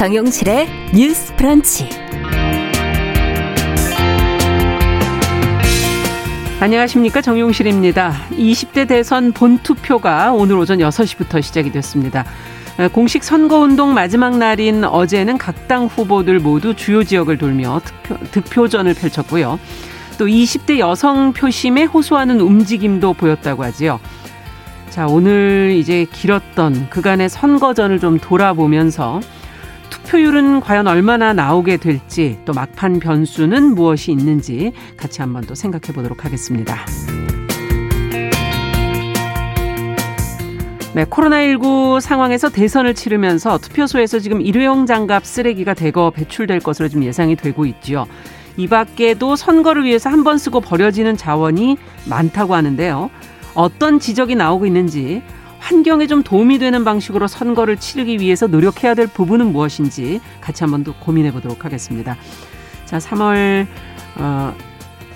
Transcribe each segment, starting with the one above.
정용실의 뉴스 브런치. 안녕하십니까. 정용실입니다. 20대 대선 본투표가 오늘 오전 6시부터 시작이 됐습니다. 공식 선거운동 마지막 날인 어제는 각 당 후보들 모두 주요 지역을 돌며 득표, 득표전을 펼쳤고요. 또 20대 여성 표심에 호소하는 움직임도 보였다고 하지요. 자, 오늘 이제 길었던 그간의 선거전을 좀 돌아보면서 투 표율은 과연 얼마나 나오게 될지 또 막판 변수는 무엇이 있는지 같이 한번 또 생각해 보도록 하겠습니다. 네, 코로나19 상황에서 대선을 치르면서 투표소에서 지금 일회용 장갑 쓰레기가 대거 배출될 것으로 좀 예상이 되고 있지요. 이 밖에도 선거를 위해서 한 번 쓰고 버려지는 자원이 많다고 하는데요. 어떤 지적이 나오고 있는지 환경에 좀 도움이 되는 방식으로 선거를 치르기 위해서 노력해야 될 부분은 무엇인지 같이 한번 더 고민해 보도록 하겠습니다. 자, 3월 어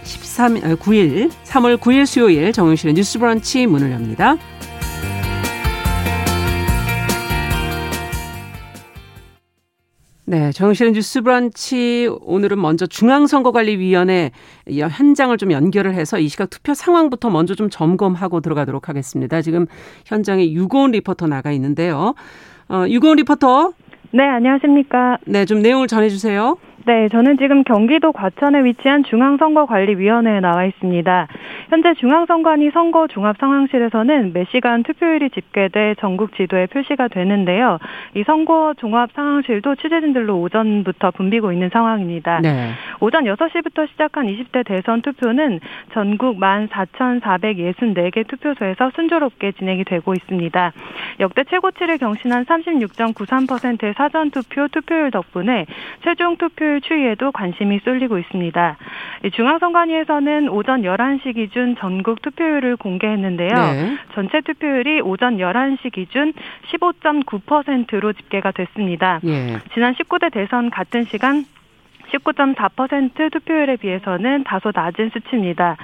13, 9일, 3월 9일 수요일 정용실의 뉴스 브런치 문을 엽니다. 네, 정실의 뉴스 브런치 오늘은 먼저 중앙선거관리위원회 현장을 좀 연결을 해서 이 시각 투표 상황부터 먼저 좀 점검하고 들어가도록 하겠습니다. 지금 현장에 유고은 리포터 나가 있는데요. 어, 유고은 리포터. 네, 안녕하십니까. 네, 좀 내용을 전해주세요. 네, 저는 지금 경기도 과천에 위치한 중앙선거관리위원회에 나와 있습니다. 현재 중앙선관위 선거 종합상황실에서는 매 시간 투표율이 집계돼 전국 지도에 표시가 되는데요. 이 선거 종합상황실도 취재진들로 오전부터 붐비고 있는 상황입니다. 네. 오전 6시부터 시작한 20대 대선 투표는 전국 14,464개 투표소에서 순조롭게 진행이 되고 있습니다. 역대 최고치를 경신한 36.93%의 사전투표 투표율 덕분에 최종 투표율 투표율 추이에도 관심이 쏠리고 있습니다. 중앙선관위에서는 오전 11시 기준 전국 투표율을 공개했는데요. 네. 전체 투표율이 오전 11시 기준 15.9%로 집계가 됐습니다. 예. 지난 19대 대선 같은 시간 19.4% 투표율에 비해서는 다소 낮은 수치입니다.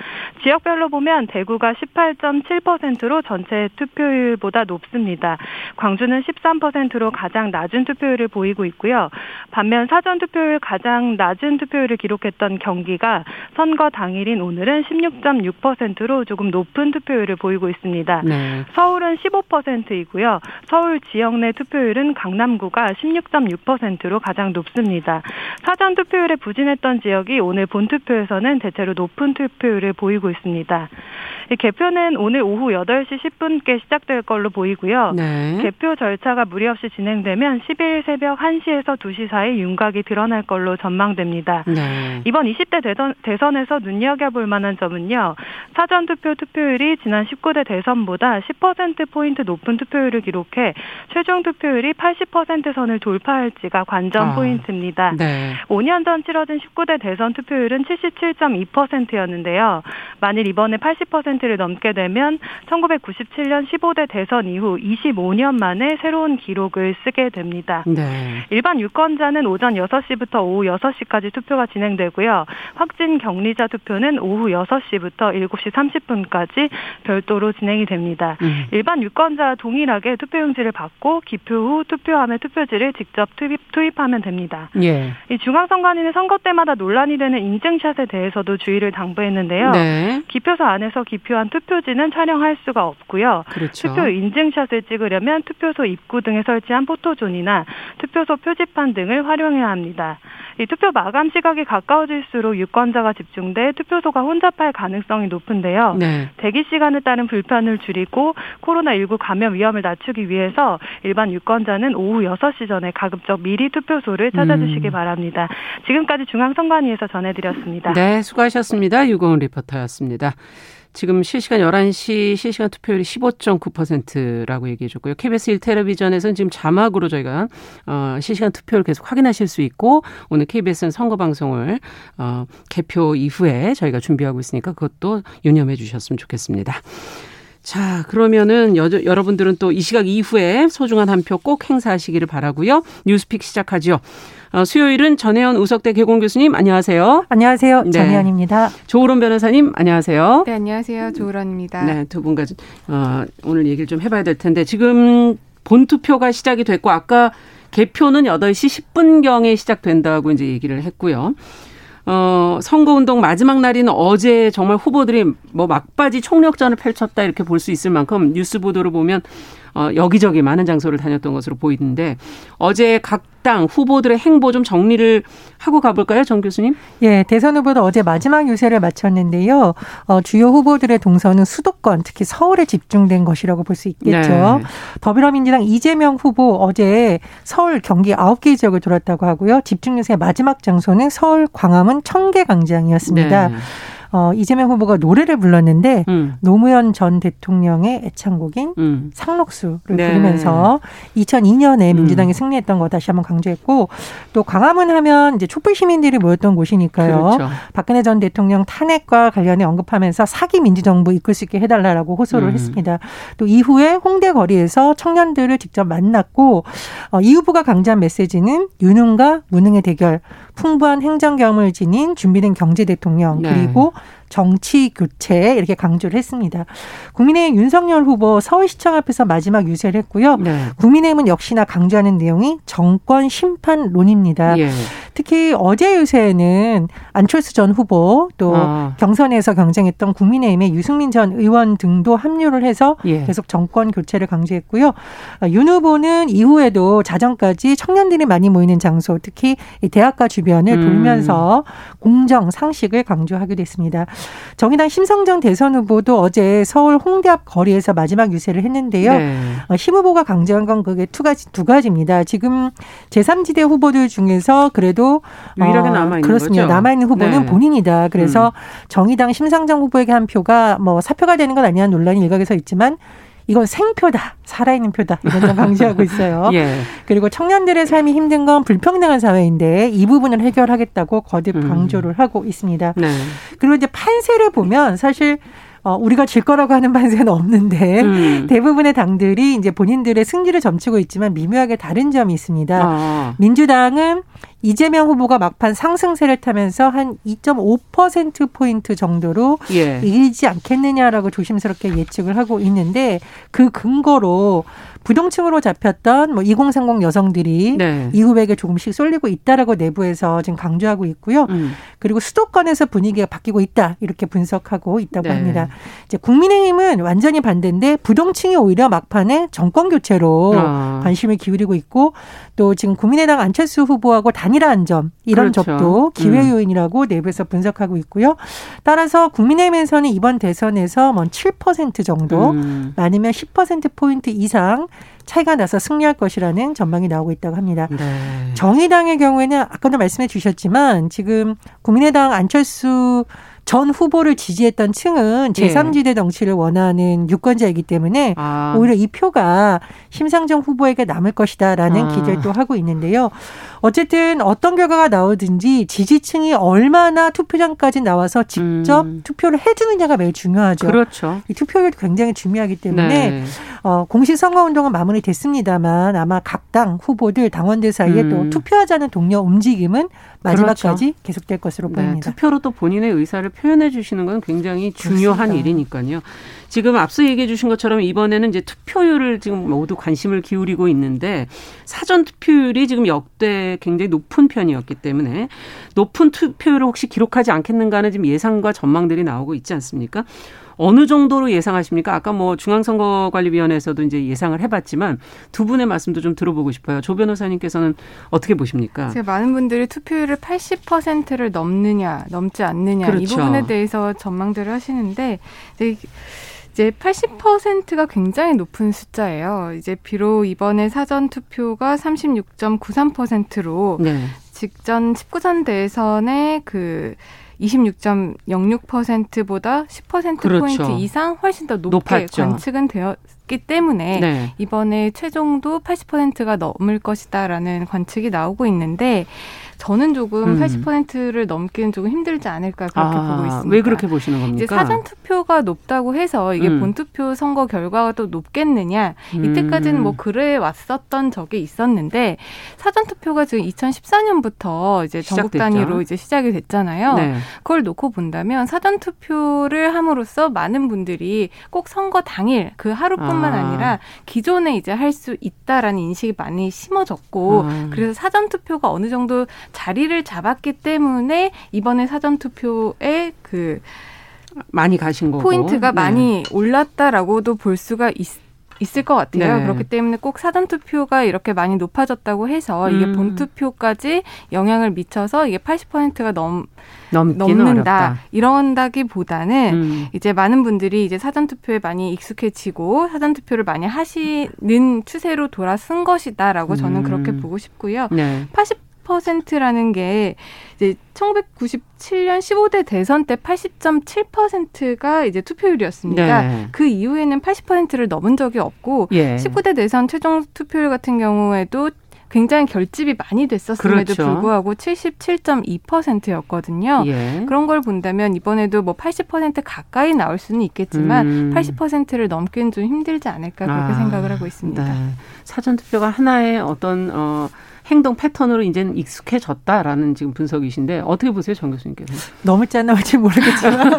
지역별로 보면 대구가 18.7%로 전체 투표율보다 높습니다. 광주는 13%로 가장 낮은 투표율을 보이고 있고요. 반면 사전 투표율 가장 낮은 투표율을 기록했던 경기가 선거 당일인 오늘은 16.6%로 조금 높은 투표율을 보이고 있습니다. 네. 서울은 15%이고요. 서울 지역 내 투표율은 강남구가 16.6%로 가장 높습니다. 사전 투표 투표율에 부진했던 지역이 오늘 본 투표에서는 대체로 높은 투표율을 보이고 있습니다. 개표는 오늘 오후 8시 10분께 시작될 걸로 보이고요. 네. 개표 절차가 무리 없이 진행되면 10일 새벽 1시에서 2시 사이 윤곽이 드러날 걸로 전망됩니다. 네. 이번 20대 대선, 대선에서 눈여겨볼 만한 점은요. 사전 투표 투표율이 지난 19대 대선보다 10%포인트 높은 투표율을 기록해 최종 투표율이 80% 선을 돌파할지가 관전 아. 포인트입니다. 네. 5년 전 치러진 19대 대선 투표율은 77.2%였는데요. 만일 이번에 80% 10%를 넘게 되면 1997년 15대 대선 이후 25년 만에 새로운 기록을 쓰게 됩니다. 네. 일반 유권자는 오전 6시부터 오후 6시까지 투표가 진행되고요. 확진 격리자 투표는 오후 6시부터 7시 30분까지 별도로 진행이 됩니다. 음. 일반 유권자와 동일하게 투표용지를 받고 기표 후 투표함에 투표지를 직접 투입, 투입하면 됩니다. 예. 이 중앙선관위는 선거 때마다 논란이 되는 인증샷에 대해서도 주의를 당부했는데요. 네. 기표소 안에서 기표 발표한 투표지는 촬영할 수가 없고요. 그렇죠. 투표 인증샷을 찍으려면 투표소 입구 등에 설치한 포토존이나 투표소 표지판 등을 활용해야 합니다. 이 투표 마감 시각이 가까워질수록 유권자가 집중돼 투표소가 혼잡할 가능성이 높은데요. 네. 대기 시간에 따른 불편을 줄이고 코로나19 감염 위험을 낮추기 위해서 일반 유권자는 오후 6시 전에 가급적 미리 투표소를 찾아주시기 음. 바랍니다. 지금까지 중앙선관위에서 전해드렸습니다. 네, 수고하셨습니다. 유고은 리포터였습니다. 지금 실시간 11시 실시간 투표율이 15.9%라고 얘기해 줬고요. KBS 1텔레비전에서는 지금 자막으로 저희가 어 실시간 투표를 계속 확인하실 수 있고 오늘 KBS는 선거 방송을 어 개표 이후에 저희가 준비하고 있으니까 그것도 유념해 주셨으면 좋겠습니다. 자, 그러면은 여, 여러분들은 또 이 시각 이후에 소중한 한 표 꼭 행사하시기를 바라고요. 뉴스픽 시작하죠. 어, 수요일은 전혜연 우석대 개공 교수님 안녕하세요. 안녕하세요. 네. 전혜연입니다. 조우론 변호사님 안녕하세요. 네, 안녕하세요. 조우론입니다. 네, 두 분과 어, 오늘 얘기를 좀 해봐야 될 텐데 지금 본 투표가 시작이 됐고 아까 개표는 8시 10분경에 시작된다고 이제 얘기를 했고요. 어, 선거운동 마지막 날인 어제 정말 후보들이 뭐 막바지 총력전을 펼쳤다 이렇게 볼 수 있을 만큼 뉴스 보도를 보면 어, 여기저기 많은 장소를 다녔던 것으로 보이는데 어제 각 당 후보들의 행보 좀 정리를 하고 가볼까요, 정 교수님? 예, 대선 후보도 어제 마지막 유세를 마쳤는데요. 어, 주요 후보들의 동선은 수도권, 특히 서울에 집중된 것이라고 볼 수 있겠죠. 네. 더불어민주당 이재명 후보 어제 서울, 경기 9개 지역을 돌았다고 하고요. 집중 유세 마지막 장소는 서울 광화문 청계광장이었습니다. 네. 어, 이재명 후보가 노래를 불렀는데 음. 노무현 전 대통령의 애창곡인 음. 상록수를 네. 부르면서 2002년에 음. 민주당이 음. 승리했던 거 다시 한번 강조했고 또 광화문 하면 이제 촛불 시민들이 모였던 곳이니까요. 그렇죠. 박근혜 전 대통령 탄핵과 관련해 언급하면서 사기 민주정부 이끌 수 있게 해달라라고 호소를 음. 했습니다. 또 이후에 홍대 거리에서 청년들을 직접 만났고 어, 이 후보가 강조한 메시지는 유능과 무능의 대결, 풍부한 행정 경험을 지닌 준비된 경제 대통령 네. 그리고 정치 교체 이렇게 강조를 했습니다. 국민의힘 윤석열 후보 서울시청 앞에서 마지막 유세를 했고요. 네. 국민의힘은 역시나 강조하는 내용이 정권 심판론입니다. 예. 특히 어제 유세에는 안철수 전 후보 또 아. 경선에서 경쟁했던 국민의힘의 유승민 전 의원 등도 합류를 해서 예. 계속 정권 교체를 강조했고요. 아, 윤 후보는 이후에도 자정까지 청년들이 많이 모이는 장소 특히 대학가 주변을 음. 돌면서 공정 상식을 강조하기도 했습니다. 정의당 심성정 대선 후보도 어제 서울 홍대 앞 거리에서 마지막 유세를 했는데요. 네. 어, 심 후보가 강조한 건 그게 두 가지 두 가지입니다. 지금 제3지대 후보들 중에서 그래도 유일하게 어, 남아 있는 그렇습니다. 남아 있는 후보는 네. 본인이다. 그래서 음. 정의당 심상정 후보에게 한 표가 뭐 사표가 되는 건 아니냐는 논란이 일각에서 있지만 이건 생표다. 살아있는 표다. 이런 점 강조하고 있어요. 예. 그리고 청년들의 삶이 힘든 건 불평등한 사회인데 이 부분을 해결하겠다고 거듭 음. 강조를 음. 하고 있습니다. 네. 그리고 이제 판세를 보면 사실 어, 우리가 질 거라고 하는 반세는 없는데 음. 대부분의 당들이 이제 본인들의 승리를 점치고 있지만 미묘하게 다른 점이 있습니다. 아. 민주당은 이재명 후보가 막판 상승세를 타면서 한 2.5%포인트 정도로 예. 이기지 않겠느냐라고 조심스럽게 예측을 하고 있는데 그 근거로 부동층으로 잡혔던 뭐 2030 여성들이 네. 이 후백에 조금씩 쏠리고 있다라고 내부에서 지금 강조하고 있고요. 음. 그리고 수도권에서 분위기가 바뀌고 있다 이렇게 분석하고 있다고 네. 합니다. 이제 국민의힘은 완전히 반대인데 부동층이 오히려 막판에 정권 교체로 아. 관심을 기울이고 있고 또 지금 국민의당 안철수 후보하고 단일화한 점 이런 그렇죠. 적도 기회 음. 요인이라고 음. 내부에서 분석하고 있고요. 따라서 국민의힘에서는 이번 대선에서 뭐 7% 정도 음. 아니면 10% 포인트 이상 차이가 나서 승리할 것이라는 전망이 나오고 있다고 합니다. 네. 정의당의 경우에는 아까도 말씀해 주셨지만 지금 국민의당 안철수 전 후보를 지지했던 층은 제3지대 정치를 원하는 유권자이기 때문에 아. 오히려 이 표가 심상정 후보에게 남을 것이다라는 아. 기대를 또 하고 있는데요. 어쨌든 어떤 결과가 나오든지 지지층이 얼마나 투표장까지 나와서 직접 음. 투표를 해주느냐가 매우 중요하죠. 그렇죠. 이 투표율도 굉장히 중요하기 때문에 네. 어, 공식 선거 운동은 마무리됐습니다만 아마 각 당 후보들 당원들 사이에 음. 또 투표하자는 동료 움직임은 마지막까지 그렇죠. 계속될 것으로 네. 보입니다. 투표로 또 본인의 의사를 표현해 주시는 건 굉장히 중요한 그렇습니다. 일이니까요. 지금 앞서 얘기해 주신 것처럼 이번에는 이제 투표율을 지금 모두 관심을 기울이고 있는데 사전 투표율이 지금 역대 굉장히 높은 편이었기 때문에 높은 투표율을 혹시 기록하지 않겠는가 하는 지금 예상과 전망들이 나오고 있지 않습니까? 어느 정도로 예상하십니까? 아까 뭐 중앙선거관리위원회에서도 이제 예상을 해봤지만 두 분의 말씀도 좀 들어보고 싶어요. 조 변호사님께서는 어떻게 보십니까? 제가 많은 분들이 투표율을 80%를 넘느냐, 넘지 않느냐 그렇죠. 이 부분에 대해서 전망들을 하시는데 이제 80%가 굉장히 높은 숫자예요. 이제 비록 이번에 사전 투표가 36.93%로 네. 직전 19선 대선의 그 26.06%보다 10% 그렇죠. 포인트 이상 훨씬 더 높게 높았죠. 관측은 되었기 때문에 네. 이번에 최종도 80%가 넘을 것이다라는 관측이 나오고 있는데 저는 조금 음. 80%를 넘기는 조금 힘들지 않을까 그렇게 아, 보고 있습니다. 왜 그렇게 보시는 겁니까? 이제 사전 투표가 높다고 해서 이게 음. 본투표 선거 결과가 또 높겠느냐? 이때까지는 뭐 음. 그래 왔었던 적이 있었는데 사전 투표가 지금 2014년부터 이제 전국 단위로 이제 시작이 됐잖아요. 네. 그걸 놓고 본다면 사전 투표를 함으로써 많은 분들이 꼭 선거 당일 그 하루뿐만 아. 니라 기존에 이제 할 수 있다라는 인식이 많이 심어졌고 아. 그래서 사전 투표가 어느 정도 자리를 잡았기 때문에 이번에 사전 투표에 그 많이 가신 거고 포인트가 네. 많이 올랐다라고도 볼 수가 있. 있을 것 같아요. 네. 그렇기 때문에 꼭 사전 투표가 이렇게 많이 높아졌다고 해서 이게 음. 본 투표까지 영향을 미쳐서 이게 80%가 넘 넘는다 어렵다. 이런다기보다는 음. 이제 많은 분들이 이제 사전 투표에 많이 익숙해지고 사전 투표를 많이 하시는 추세로 돌아선 것이다라고 저는 음. 그렇게 보고 싶고요. 네. 80 80%라는 게 이제 1997년 15대 대선 때 80.7%가 이제 투표율이었습니다. 네. 그 이후에는 80%를 넘은 적이 없고 예. 19대 대선 최종 투표율 같은 경우에도 굉장히 결집이 많이 됐었음에도 그렇죠. 불구하고 77.2%였거든요. 예. 그런 걸 본다면 이번에도 뭐 80% 가까이 나올 수는 있겠지만 음. 80%를 넘기는 좀 힘들지 않을까 그렇게 아, 생각을 하고 있습니다. 네. 사전 투표가 하나의 어떤 어 행동 패턴으로 이제는 익숙해졌다라는 지금 분석이신데 어떻게 보세요, 정 교수님께서? 너무 짠나올지 모르겠지만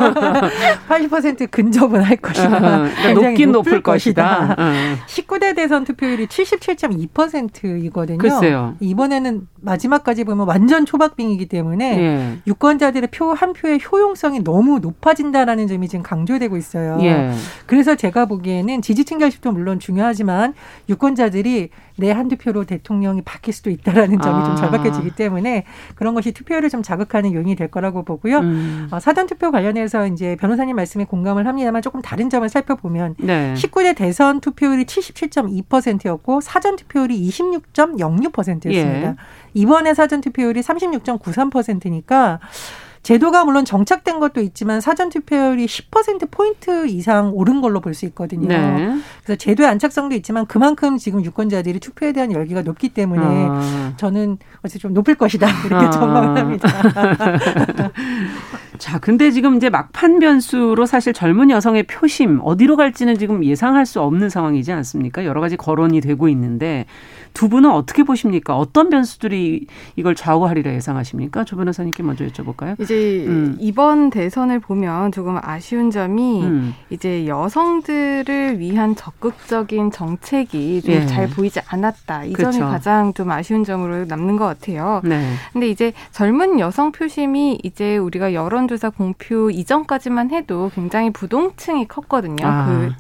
80% 근접은 할 것이다. 어, 그러니까 높긴 높을, 것이다. 것이다. 어. 19대 대선 투표율이 77.2%이거든요. 글쎄요. 이번에는 마지막까지 보면 완전 초박빙이기 때문에 예. 유권자들의 표 한 표의 효용성이 너무 높아진다라는 점이 지금 강조되고 있어요. 예. 그래서 제가 보기에는 지지층 결집도 물론 중요하지만 유권자들이 내 한두 표로 대통령이 바뀔 수도 있다 라는 점이 아. 좀 절박해지기 때문에 그런 것이 투표율을 좀 자극하는 요인이 될 거라고 보고요. 음. 어, 사전 투표 관련해서 이제 변호사님 말씀에 공감을 합니다만 조금 다른 점을 살펴보면 네. 19대 대선 투표율이 77.2%였고 사전 투표율이 26.06%였습니다. 예. 이번에 사전 투표율이 36.93%니까 제도가 물론 정착된 것도 있지만 사전 투표율이 10% 포인트 이상 오른 걸로 볼 수 있거든요. 네. 그래서 제도의 안착성도 있지만 그만큼 지금 유권자들이 투표에 대한 열기가 높기 때문에 아. 저는 어째 좀 높을 것이다 이렇게 아. 전망을 합니다. 자, 근데 지금 이제 막판 변수로 사실 젊은 여성의 표심 어디로 갈지는 지금 예상할 수 없는 상황이지 않습니까? 여러 가지 거론이 되고 있는데 두 분은 어떻게 보십니까? 어떤 변수들이 이걸 좌우하리라 예상하십니까? 조 변호사님께 먼저 여쭤볼까요? 이제 음. 이번 대선을 보면 조금 아쉬운 점이 음. 이제 여성들을 위한 적극적인 정책이 좀잘 예. 보이지 않았다. 이 그렇죠. 점이 가장 좀 아쉬운 점으로 남는 것 같아요. 네. 근데 이제 젊은 여성 표심이 이제 우리가 여론조사 공표 이전까지만 해도 굉장히 부동층이 컸거든요. 아. 그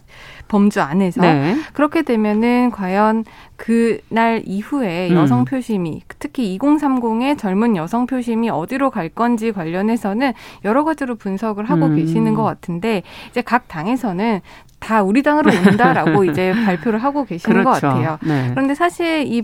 범주 안에서 네. 그렇게 되면은 과연 그날 이후에 음. 여성 표심이 특히 2030의 젊은 여성 표심이 어디로 갈 건지 관련해서는 여러 가지로 분석을 하고 음. 계시는 것 같은데 이제 각 당에서는 다 우리 당으로 온다라고 이제 발표를 하고 계시는 그렇죠. 것 같아요. 네. 그런데 사실 이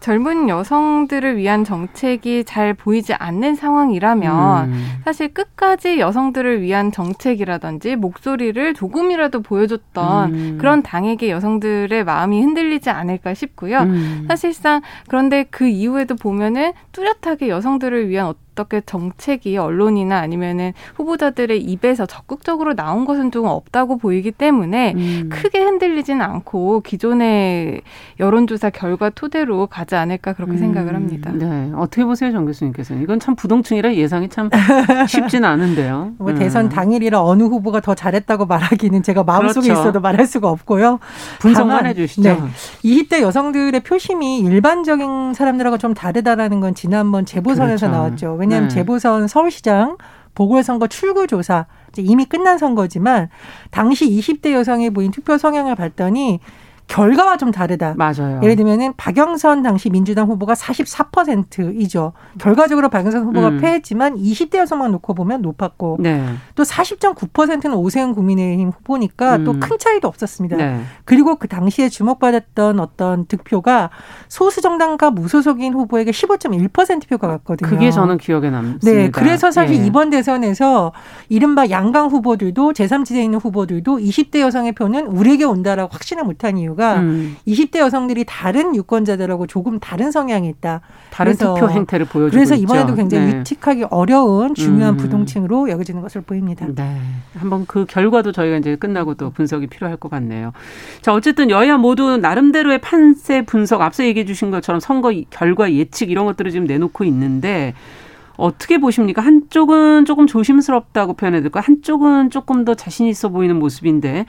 젊은 여성들을 위한 정책이 잘 보이지 않는 상황이라면 음. 사실 끝까지 여성들을 위한 정책이라든지 목소리를 조금이라도 보여줬던 음. 그런 당에게 여성들의 마음이 흔들리지 않을까 싶고요. 음. 사실상 그런데 그 이후에도 보면은 뚜렷하게 여성들을 위한 어 떻게 정책이 언론이나 아니면은 후보자들의 입에서 적극적으로 나온 것은 좀 없다고 보이기 때문에 음. 크게 흔들리지는 않고 기존의 여론조사 결과 토대로 가지 않을까 그렇게 음. 생각을 합니다. 네. 어떻게 보세요, 정 교수님께서는? 이건 참 부동층이라 예상이 참 쉽진 않은데요. 뭐 음. 대선 당일이라 어느 후보가 더 잘했다고 말하기는 제가 마음속에 그렇죠. 있어도 말할 수가 없고요. 분석만 해주시죠. 네. 20대 여성들의 표심이 일반적인 사람들하고 좀 다르다라는 건 지난번 재보선에서 그렇죠. 나왔죠. 왜냐하면 네. 재보선 서울시장 보궐선거 출구조사 이미 끝난 선거지만 당시 20대 여성이 보인 투표 성향을 봤더니 결과와 좀 다르다. 맞아요. 예를 들면은 박영선 당시 민주당 후보가 44%이죠. 결과적으로 박영선 후보가 음. 패했지만 20대 여성만 놓고 보면 높았고 네. 또 40.9%는 오세훈 국민의힘 후보니까 음. 또큰 차이도 없었습니다. 네. 그리고 그 당시에 주목받았던 어떤 득표가 소수 정당과 무소속인 후보에게 15.1%표가 갔거든요. 그게 저는 기억에 남습니다. 네. 그래서 사실 예. 이번 대선에서 이른바 양강 후보들도 제3지대에 있는 후보들도 20대 여성의 표는 우리에게 온다라고 확신을 못한 이유가 이유가 음. 20대 여성들이 다른 유권자들하고 조금 다른 성향이 있다. 다른 투표 행태를 보여주고 그래서 이번에도 있죠. 굉장히 네. 유틱하기 어려운 중요한 음. 부동층으로 여겨지는 것으로 보입니다. 네. 한번 그 결과도 저희가 이제 끝나고 또 분석이 필요할 것 같네요. 자, 어쨌든 여야 모두 나름대로의 판세 분석 앞서 얘기해 주신 것처럼 선거 결과 예측 이런 것들을 지금 내놓고 있는데 어떻게 보십니까? 한쪽은 조금 조심스럽다고 표현해야 될까? 한쪽은 조금 더 자신 있어 보이는 모습인데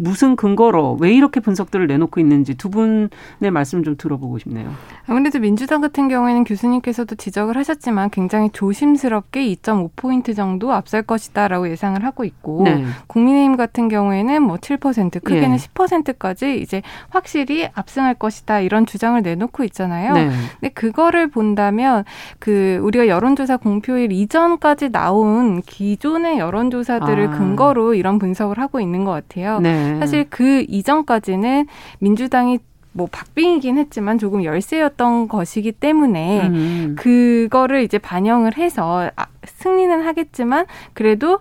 무슨 근거로 왜 이렇게 분석들을 내놓고 있는지 두 분의 말씀 좀 들어보고 싶네요. 아무래도 민주당 같은 경우에는 교수님께서도 지적을 하셨지만 굉장히 조심스럽게 2.5포인트 정도 앞설 것이다라고 예상을 하고 있고 네. 국민의힘 같은 경우에는 뭐 7% 크게는 네. 10%까지 이제 확실히 압승할 것이다 이런 주장을 내놓고 있잖아요. 네. 근데 그거를 본다면 그 우리가 여론조사 공표일 이전까지 나온 기존의 여론조사들을 아. 근거로 이런 분석을 하고 있는 것 같아요. 네. 네. 사실 그 이전까지는 민주당이 뭐 박빙이긴 했지만 조금 열세였던 것이기 때문에 음. 그거를 이제 반영을 해서 아, 승리는 하겠지만 그래도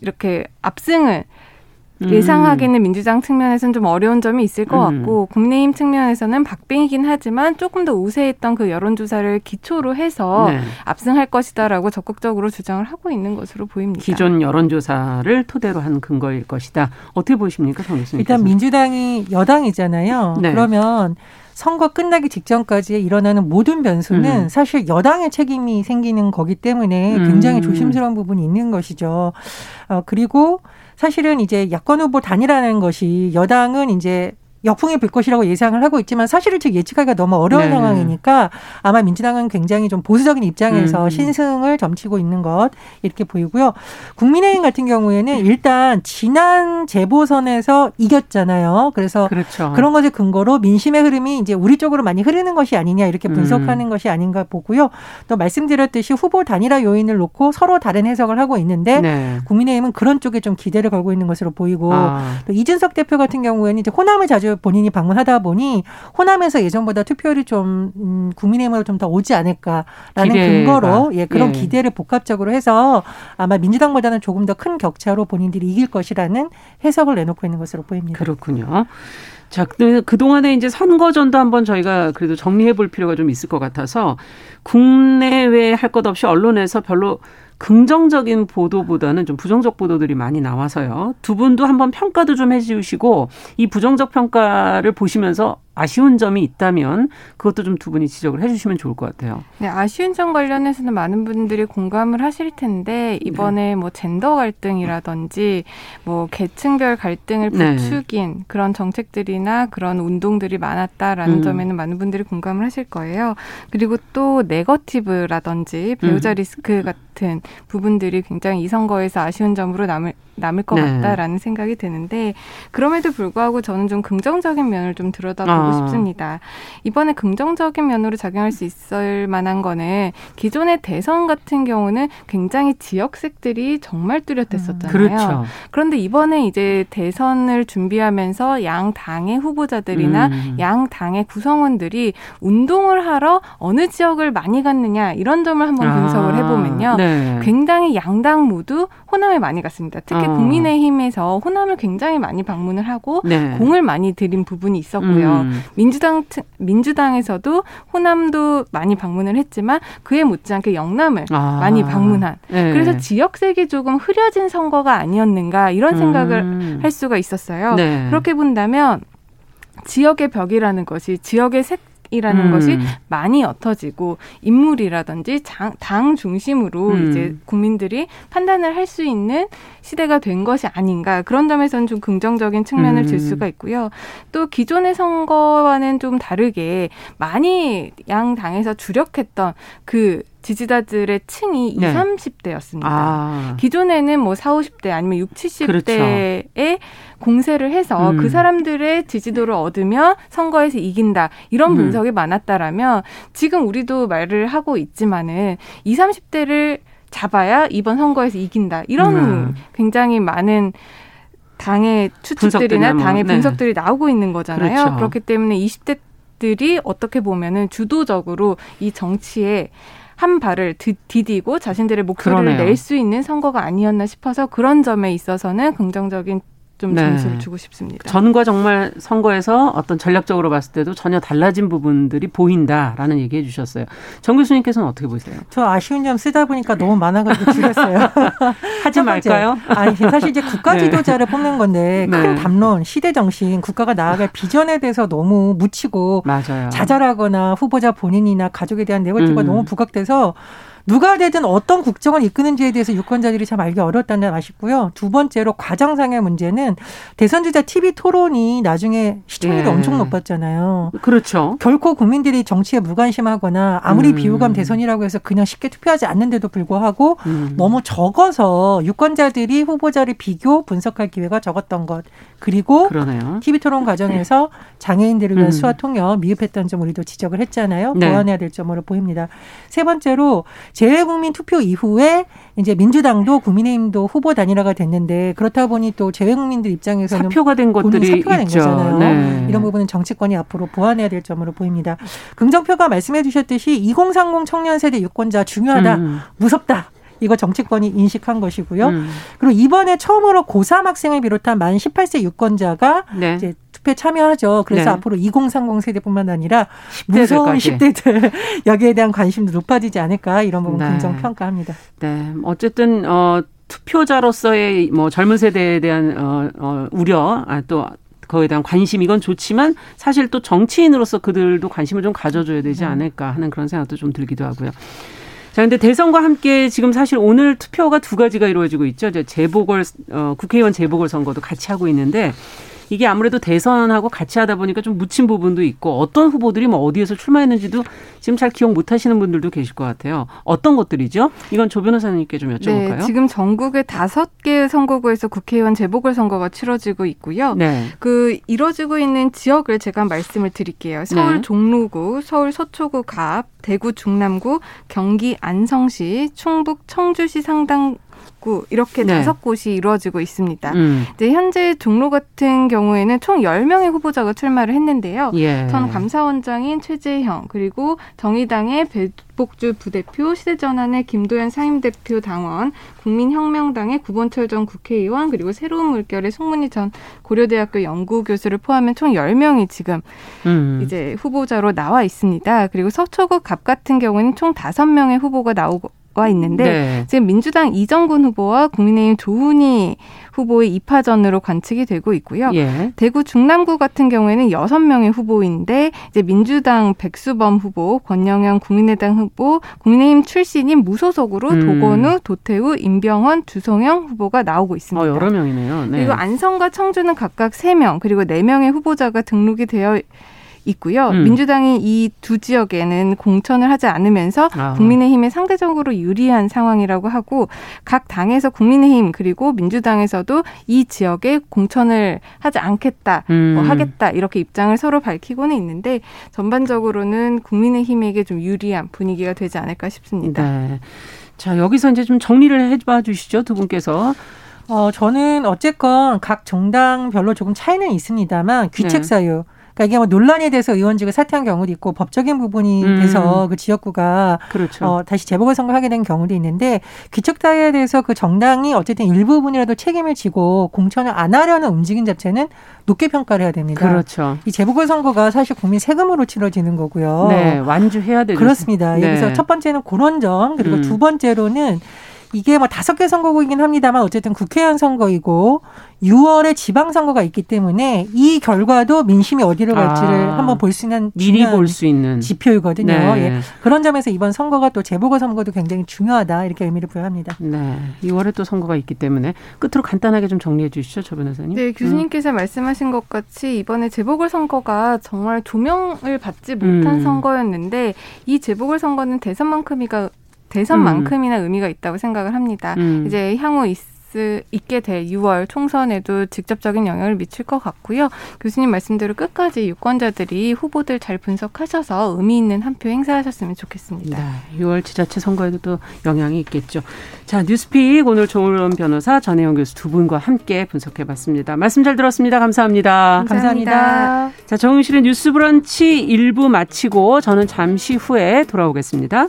이렇게 압승을 음. 예상하기는 민주당 측면에서는 좀 어려운 점이 있을 것 음. 같고 국민의힘 측면에서는 박빙이긴 하지만 조금 더 우세했던 그 여론조사를 기초로 해서 네. 압승할 것이다라고 적극적으로 주장을 하고 있는 것으로 보입니다. 기존 여론조사를 토대로 한 근거일 것이다. 어떻게 보십니까, 정 교수님? 일단 민주당이 여당이잖아요. 네. 그러면 선거 끝나기 직전까지 일어나는 모든 변수는 음. 사실 여당의 책임이 생기는 거기 때문에 굉장히 음. 조심스러운 부분이 있는 것이죠. 어, 그리고 사실은 이제 야권 후보 단일화라는 것이 여당은 이제 역풍이 불 것이라고 예상을 하고 있지만 사실을 즉 예측하기가 너무 어려운 네 상황이니까 아마 민주당은 굉장히 좀 보수적인 입장에서 음. 신승을 점치고 있는 것 이렇게 보이고요. 국민의힘 같은 경우에는 일단 지난 재보선에서 이겼잖아요. 그래서 그렇죠. 그런 것을 근거로 민심의 흐름이 이제 우리 쪽으로 많이 흐르는 것이 아니냐 이렇게 음. 분석하는 음. 것이 아닌가 보고요. 또 말씀드렸듯이 후보 단일화 요인을 놓고 서로 다른 해석을 하고 있는데 네. 국민의힘은 그런 쪽에 좀 기대를 걸고 있는 것으로 보이고 아. 또 이준석 대표 같은 경우에는 이제 호남을 자주 본인이 방문하다 보니 호남에서 예전보다 투표율이 좀 음, 국민의힘으로 좀 더 오지 않을까라는 기대가. 근거로 예 그런 예. 기대를 복합적으로 해서 아마 민주당보다는 조금 더 큰 격차로 본인들이 이길 것이라는 해석을 내놓고 있는 것으로 보입니다. 그렇군요. 자, 그, 그동안에 이제 선거전도 한번 저희가 그래도 정리해 볼 필요가 좀 있을 것 같아서 국내외 할 것 없이 언론에서 별로 긍정적인 보도보다는 좀 부정적 보도들이 많이 나와서요. 두 분도 한번 평가도 좀 해주시고 이 부정적 평가를 보시면서 아쉬운 점이 있다면 그것도 좀 두 분이 지적을 해주시면 좋을 것 같아요. 네, 아쉬운 점 관련해서는 많은 분들이 공감을 하실 텐데 이번에 네. 뭐 젠더 갈등이라든지 뭐 계층별 갈등을 네. 부추긴 네. 그런 정책들이나 그런 운동들이 많았다라는 음. 점에는 많은 분들이 공감을 하실 거예요. 그리고 또 네거티브라든지 배우자 음. 리스크 같은 부분들이 굉장히 이 선거에서 아쉬운 점으로 남을 남을 것 네. 같다라는 생각이 드는데 그럼에도 불구하고 저는 좀 긍정적인 면을 좀 들여다보 고 아. 싶습니다. 이번에 긍정적인 면으로 작용할 수 있을 만한 거는 기존의 대선 같은 경우는 굉장히 지역색들이 정말 뚜렷했었잖아요. 음. 그렇죠. 그런데 이번에 이제 대선을 준비하면서 양 당의 후보자들이나 음. 양 당의 구성원들이 운동을 하러 어느 지역을 많이 갔느냐 이런 점을 한번 아. 분석을 해보면요. 네. 굉장히 양당 모두 호남에 많이 갔습니다. 특히 특히 어. 국민의힘에서 호남을 굉장히 많이 방문을 하고 네. 공을 많이 들인 부분이 있었고요. 음. 민주당 민주당에서도 호남도 많이 방문을 했지만 그에 못지않게 영남을 아. 많이 방문한. 네. 그래서 지역색이 조금 흐려진 선거가 아니었는가 이런 생각을 음. 할 수가 있었어요. 네. 그렇게 본다면 지역의 벽이라는 것이 지역의 색 이라는 음. 것이 많이 옅어지고 인물이라든지 장, 당 중심으로 음. 이제 국민들이 판단을 할 수 있는 시대가 된 것이 아닌가 그런 점에서는 좀 긍정적인 측면을 음. 줄 수가 있고요. 또 기존의 선거와는 좀 다르게 많이 양 당에서 주력했던 그 지지자들의 층이 네. 20, 30대였습니다. 아. 기존에는 뭐 40, 50대 아니면 60, 70대에 그렇죠. 공세를 해서 음. 그 사람들의 지지도를 얻으면 선거에서 이긴다. 이런 음. 분석이 음. 많았다라면 지금 우리도 말을 하고 있지만은 20, 30대를 잡아야 이번 선거에서 이긴다. 이런 음. 굉장히 많은 당의 추측들이나 뭐, 당의 네. 분석들이 나오고 있는 거잖아요. 그렇죠. 그렇기 때문에 20대 들이 어떻게 보면은 주도적으로 이 정치에 한 발을 디디고 자신들의 목소리를 낼 수 있는 선거가 아니었나 싶어서 그런 점에 있어서는 긍정적인 좀 네. 점수를 주고 싶습니다. 전과 정말 선거에서 어떤 전략적으로 봤을 때도 전혀 달라진 부분들이 보인다라는 얘기해 주셨어요. 정 교수님께서는 어떻게 보세요? 저 아쉬운 점 쓰다 보니까 너무 많아가지고 줄였어요. 하지 말까요? 아니 사실 이제 국가 네. 지도자를 네. 뽑는 건데 큰 네. 담론, 시대 정신, 국가가 나아갈 비전에 대해서 너무 묻히고 맞아요. 자잘하거나 후보자 본인이나 가족에 대한 네거티브가 음. 너무 부각돼서 누가 되든 어떤 국정을 이끄는지에 대해서 유권자들이 참 알기 어렵다는 점 아쉽고요. 두 번째로 과정상의 문제는 대선 주자 TV 토론이 나중에 시청률이 예. 엄청 높았잖아요. 그렇죠. 결코 국민들이 정치에 무관심하거나 아무리 음. 비호감 대선이라고 해서 그냥 쉽게 투표하지 않는데도 불구하고 음. 너무 적어서 유권자들이 후보자를 비교 분석할 기회가 적었던 것. 그리고 그러네요. TV 토론 과정에서 장애인들을 위한 음. 수화 통역 미흡했던 점 우리도 지적을 했잖아요. 네. 보완해야 될 점으로 보입니다. 세 번째로 재외국민 투표 이후에 이제 민주당도 국민의힘도 후보 단일화가 됐는데 그렇다 보니 또 재외국민들 입장에서는 사표가 된 것들이 사표가 된 있죠. 거잖아요. 네. 이런 부분은 정치권이 앞으로 보완해야 될 점으로 보입니다. 긍정표가 말씀해 주셨듯이 2030 청년 세대 유권자 중요하다. 음. 무섭다. 이거 정치권이 인식한 것이고요. 음. 그리고 이번에 처음으로 고3 학생을 비롯한 만 18세 유권자가 네. 이제 투표에 참여하죠. 그래서 네. 앞으로 2030 세대뿐만 아니라 무서운 10대들 여기에 대한 관심도 높아지지 않을까 이런 부분 네. 긍정 평가합니다. 네. 어쨌든 어 투표자로서의 뭐 젊은 세대에 대한 어, 어 우려 아, 또 그거에 대한 관심 이건 좋지만 사실 또 정치인으로서 그들도 관심을 좀 가져줘야 되지 네. 않을까 하는 그런 생각도 좀 들기도 하고요. 자, 근데 대선과 함께 지금 사실 오늘 투표가 두 가지가 이루어지고 있죠. 이제 재보궐 어, 국회의원 재보궐 선거도 같이 하고 있는데 이게 아무래도 대선하고 같이 하다 보니까 좀 묻힌 부분도 있고 어떤 후보들이 뭐 어디에서 출마했는지도 지금 잘 기억 못 하시는 분들도 계실 것 같아요. 어떤 것들이죠? 이건 조 변호사님께 좀 여쭤볼까요? 네, 지금 전국의 다섯 개 선거구에서 국회의원 재보궐 선거가 치러지고 있고요. 네. 그 이뤄지고 있는 지역을 제가 말씀을 드릴게요. 서울 네. 종로구, 서울 서초구 갑, 대구 중남구, 경기 안성시, 충북 청주시 상당 구 이렇게 네. 다섯 곳이 이루어지고 있습니다. 음. 이제 현재 종로 같은 경우에는 총 10명의 후보자가 출마를 했는데요. 예. 전 감사원장인 최재형 그리고 정의당의 배복주 부대표, 시대전환의 김도현 상임대표 당원, 국민혁명당의 구본철 전 국회의원 그리고 새로운 물결의 송문희 전 고려대학교 연구교수를 포함한 총 10명이 지금 음. 이제 후보자로 나와 있습니다. 그리고 서초구 갑 같은 경우에는 총 5명의 후보가 나오고 와 있는데 네. 지금 민주당 이정근 후보와 국민의힘 조은희 후보의 입하전으로 관측이 되고 있고요. 예. 대구 중남구 같은 경우에는 여섯 명의 후보인데 이제 민주당 백수범 후보, 권영현 국민의당 후보, 국민의힘 출신인 무소속으로 음. 도건우, 도태우, 임병헌, 주성영 후보가 나오고 있습니다. 어, 여러 명이네요. 네. 그리고 안성과 청주는 각각 세 명, 그리고 네 명의 후보자가 등록이 되어 있고요. 음. 민주당이 이 두 지역에는 공천을 하지 않으면서 아. 국민의힘에 상대적으로 유리한 상황이라고 하고 각 당에서 국민의힘 그리고 민주당에서도 이 지역에 공천을 하지 않겠다, 뭐 음. 뭐 하겠다 이렇게 입장을 서로 밝히고는 있는데 전반적으로는 국민의힘에게 좀 유리한 분위기가 되지 않을까 싶습니다. 네. 자 여기서 이제 좀 정리를 해봐 주시죠 두 분께서. 어, 저는 어쨌건 각 정당별로 조금 차이는 있습니다만 귀책 사유. 네. 그러니까 이게 뭐 논란이 돼서 의원직을 사퇴한 경우도 있고 법적인 부분이 음. 돼서 그 지역구가 그렇죠. 어, 다시 재보궐 선거 하게 된 경우도 있는데 귀척사유에 대해서 그 정당이 어쨌든 일부분이라도 책임을 지고 공천을 안 하려는 움직임 자체는 높게 평가를 해야 됩니다. 그렇죠. 이 재보궐 선거가 사실 국민 세금으로 치러지는 거고요. 네, 완주해야 되죠. 그렇습니다. 네. 여기서 첫 번째는 그런 점 그리고 음. 두 번째로는 이게 뭐 다섯 개 선거구이긴 합니다만 어쨌든 국회의원 선거이고 6월에 지방선거가 있기 때문에 이 결과도 민심이 어디로 갈지를 아, 한번 볼 수 있는 미리 볼 수 있는 지표이거든요. 네. 예. 그런 점에서 이번 선거가 또 재보궐 선거도 굉장히 중요하다 이렇게 의미를 부여합니다. 네. 6월에 또 선거가 있기 때문에 끝으로 간단하게 좀 정리해 주시죠, 조 변호사님. 네, 교수님께서 음. 말씀하신 것 같이 이번에 재보궐 선거가 정말 조명을 받지 못한 음. 선거였는데 이 재보궐 선거는 대선만큼이가 대선만큼이나 음. 의미가 있다고 생각을 합니다. 음. 이제 향후 있 있게 될 6월 총선에도 직접적인 영향을 미칠 것 같고요. 교수님 말씀대로 끝까지 유권자들이 후보들 잘 분석하셔서 의미 있는 한 표 행사하셨으면 좋겠습니다. 네, 6월 지자체 선거에도 또 영향이 있겠죠. 자, 뉴스픽 오늘 조은 변호사 전혜영 교수 두 분과 함께 분석해봤습니다. 말씀 잘 들었습니다. 감사합니다. 감사합니다. 감사합니다. 자, 정윤실의 뉴스브런치 1부 마치고 저는 잠시 후에 돌아오겠습니다.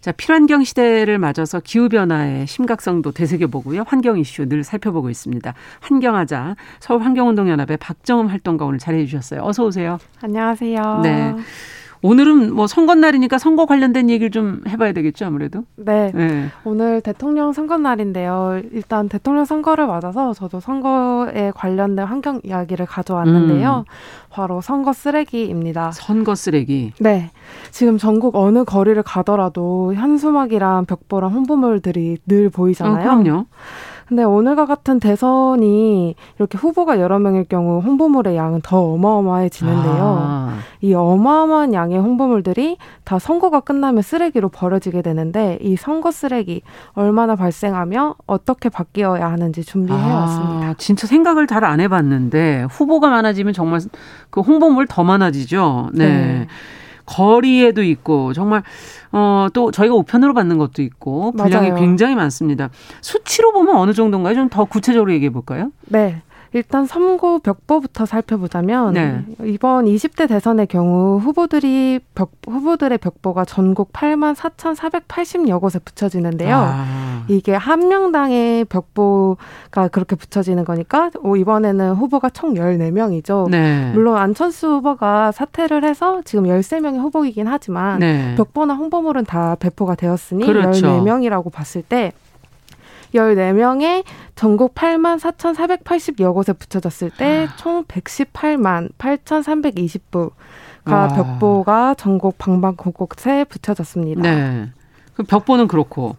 자, 필환경 시대를 맞아서 기후변화의 심각성도 되새겨보고요. 환경 이슈 늘 살펴보고 있습니다. 환경하자 서울환경운동연합의 박정음 활동가 오늘 자리해 주셨어요. 어서 오세요. 안녕하세요. 네. 오늘은 뭐 선거 날이니까 선거 관련된 얘기를 좀 해봐야 되겠죠, 아무래도. 네. 네. 오늘 대통령 선거 날인데요. 일단 대통령 선거를 맞아서 저도 선거에 관련된 환경 이야기를 가져왔는데요. 음. 바로 선거 쓰레기입니다. 선거 쓰레기. 네. 지금 전국 어느 거리를 가더라도 현수막이랑 벽보랑 홍보물들이 늘 보이잖아요. 어, 그럼요. 근데 오늘과 같은 대선이 이렇게 후보가 여러 명일 경우 홍보물의 양은 더 어마어마해지는데요. 아. 이 어마어마한 양의 홍보물들이 다 선거가 끝나면 쓰레기로 버려지게 되는데 이 선거 쓰레기 얼마나 발생하며 어떻게 바뀌어야 하는지 준비해 왔습니다. 아, 진짜 생각을 잘 안 해봤는데 후보가 많아지면 정말 그 홍보물 더 많아지죠. 네. 네. 거리에도 있고 정말 어, 또 저희가 우편으로 받는 것도 있고 분량이 맞아요. 굉장히 많습니다. 수치로 보면 어느 정도인가요? 좀 더 구체적으로 얘기해 볼까요? 네. 일단 선거 벽보부터 살펴보자면 네. 이번 20대 대선의 경우 후보들이 벽, 후보들의 벽보가 전국 8만 4,480여 곳에 붙여지는데요. 아. 이게 한 명당의 벽보가 그렇게 붙여지는 거니까 이번에는 후보가 총 14명이죠. 네. 물론 안철수 후보가 사퇴를 해서 지금 13명의 후보이긴 하지만 네. 벽보나 홍보물은 다 배포가 되었으니 그렇죠. 14명이라고 봤을 때 14명의 전국 8만 4,480여 곳에 붙여졌을 때총 아. 118만 8,320부가 와. 벽보가 전국 방방곡곡에 붙여졌습니다. 네. 그 벽보는 그렇고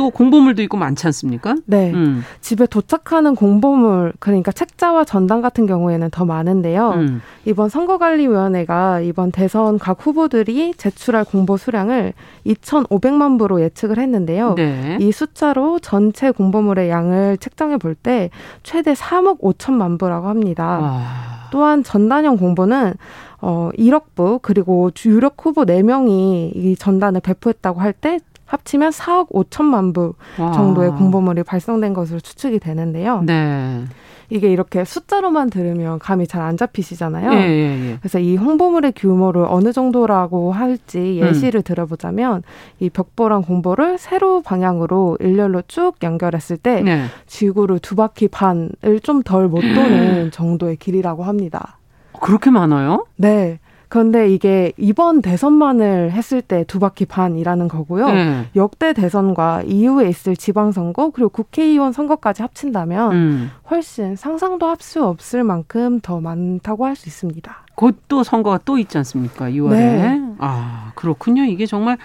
또 공보물도 있고 많지 않습니까? 네. 음. 집에 도착하는 공보물 그러니까 책자와 전당 같은 경우에는 더 많은데요. 음. 이번 선거관리위원회가 이번 대선 각 후보들이 제출할 공보 수량을 2,500만 부로 예측을 했는데요. 네. 이 숫자로 전체 공보물의 양을 책정해 볼 때 최대 3억 5천만 부라고 합니다. 와. 또한 전단형 공보는 어 1억 부 그리고 유력 후보 4명이 이 전단을 배포했다고 할 때 합치면 4억 5천만 부 정도의 공보물이 발송된 것으로 추측이 되는데요. 네. 이게 이렇게 숫자로만 들으면 감이 잘 안 잡히시잖아요. 예, 예, 예. 그래서 이 홍보물의 규모를 어느 정도라고 할지 예시를 음. 들어보자면 이 벽보랑 공보를 세로 방향으로 일렬로 쭉 연결했을 때 네. 지구를 두 바퀴 반을 좀 덜 못 도는 정도의 길이라고 합니다. 그렇게 많아요? 네. 그런데 이게 이번 대선만을 했을 때 두 바퀴 반이라는 거고요. 음. 역대 대선과 이후에 있을 지방선거 그리고 국회의원 선거까지 합친다면 음. 훨씬 상상도 할 수 없을 만큼 더 많다고 할 수 있습니다. 곧 또 선거가 또 있지 않습니까? 6월에. 네. 아 그렇군요. 이게 정말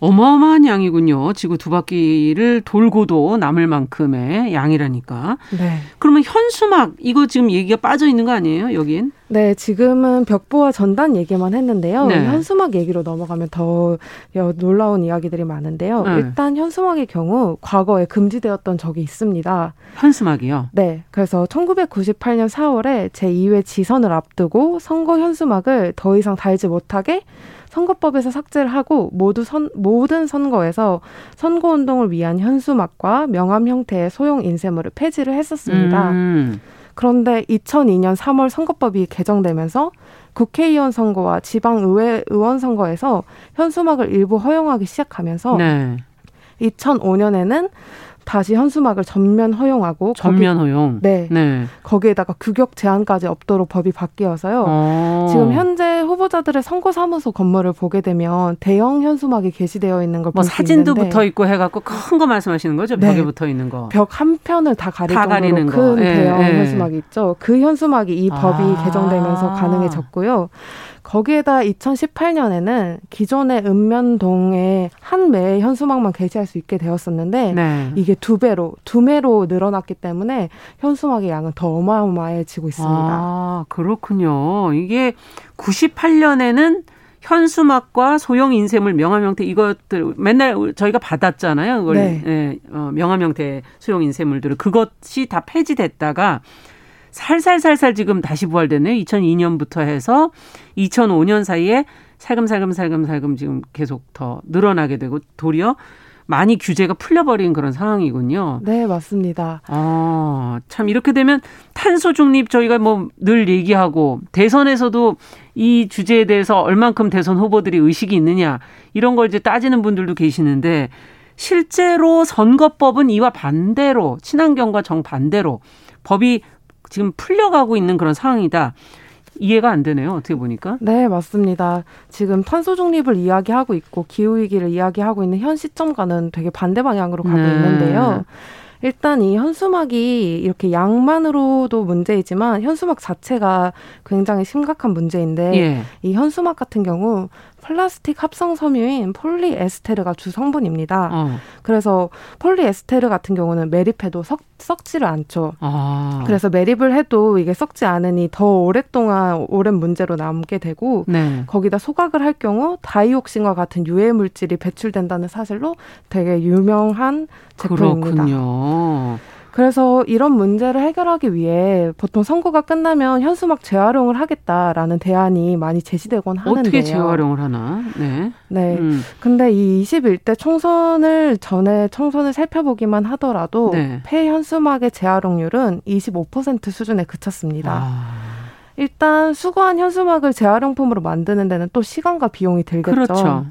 어마어마한 양이군요. 지구 두 바퀴를 돌고도 남을 만큼의 양이라니까. 네. 그러면 현수막 이거 지금 얘기가 빠져 있는 거 아니에요? 여긴? 네, 지금은 벽보와 전단 얘기만 했는데요. 네. 현수막 얘기로 넘어가면 더 놀라운 이야기들이 많은데요. 네. 일단 현수막의 경우 과거에 금지되었던 적이 있습니다. 현수막이요? 네. 그래서 1998년 4월에 제2회 지선을 앞두고 선거 현수막을 더 이상 달지 못하게 선거법에서 삭제를 하고 모두 선, 모든 선거에서 선거 운동을 위한 현수막과 명함 형태의 소형 인쇄물을 폐지를 했었습니다. 음. 그런데 2002년 3월 선거법이 개정되면서 국회의원 선거와 지방의회 의원 선거에서 현수막을 일부 허용하기 시작하면서 네. 2005년에는 다시 현수막을 전면 허용하고 전면 거기, 허용. 네. 네. 거기에다가 규격 제한까지 없도록 법이 바뀌어서요. 어. 지금 현재 후보자들의 선거 사무소 건물을 보게 되면 대형 현수막이 게시되어 있는 걸 볼수 뭐 사진도 붙어 있고 해 갖고 큰 거 말씀하시는 거죠? 벽에 네. 붙어 있는 거. 벽 한 편을 다 가릴 다 정도로 큰 예, 대형 예. 현수막이 있죠. 그 현수막이 이 법이 아. 개정되면서 가능해졌고요. 거기에다 2018년에는 기존의 읍면동에 한 매의 현수막만 게시할 수 있게 되었었는데 네. 이게 두 배로 두 배로 늘어났기 때문에 현수막의 양은 더 어마어마해지고 있습니다. 아, 그렇군요. 이게 98년에는 현수막과 소형 인쇄물 명함 형태 이것들 맨날 저희가 받았잖아요. 그걸 네. 예, 어, 명함 형태 소형 인쇄물들을 그것이 다 폐지됐다가 살살살살 지금 다시 부활됐네요. 2002년부터 해서 2005년 사이에 살금살금 살금살금 지금 계속 더 늘어나게 되고 도리어 많이 규제가 풀려버린 그런 상황이군요. 네, 맞습니다. 아, 참 이렇게 되면 탄소 중립 저희가 뭐 늘 얘기하고 대선에서도 이 주제에 대해서 얼만큼 대선 후보들이 의식이 있느냐 이런 걸 이제 따지는 분들도 계시는데 실제로 선거법은 이와 반대로 친환경과 정반대로 법이 지금 풀려가고 있는 그런 상황이다. 이해가 안 되네요. 어떻게 보니까. 네, 맞습니다. 지금 탄소 중립을 이야기하고 있고 기후 위기를 이야기하고 있는 현 시점과는 되게 반대 방향으로 가고 네. 있는데요. 일단 이 현수막이 이렇게 양만으로도 문제이지만 현수막 자체가 굉장히 심각한 문제인데 예. 이 현수막 같은 경우 플라스틱 합성 섬유인 폴리에스테르가 주 성분입니다. 어. 그래서 폴리에스테르 같은 경우는 매립해도 썩, 썩지를 않죠. 아. 그래서 매립을 해도 이게 썩지 않으니 더 오랫동안 오랜 문제로 남게 되고 네. 거기다 소각을 할 경우 다이옥신과 같은 유해 물질이 배출된다는 사실로 되게 유명한 제품입니다. 그렇군요. 그래서 이런 문제를 해결하기 위해 보통 선거가 끝나면 현수막 재활용을 하겠다라는 대안이 많이 제시되곤 하는데요. 어떻게 재활용을 하나? 네. 네. 음. 근데 이 21대 총선을 전에 총선을 살펴보기만 하더라도 네. 폐현수막의 재활용률은 25% 수준에 그쳤습니다. 아. 일단 수거한 현수막을 재활용품으로 만드는 데는 또 시간과 비용이 들겠죠. 그렇죠.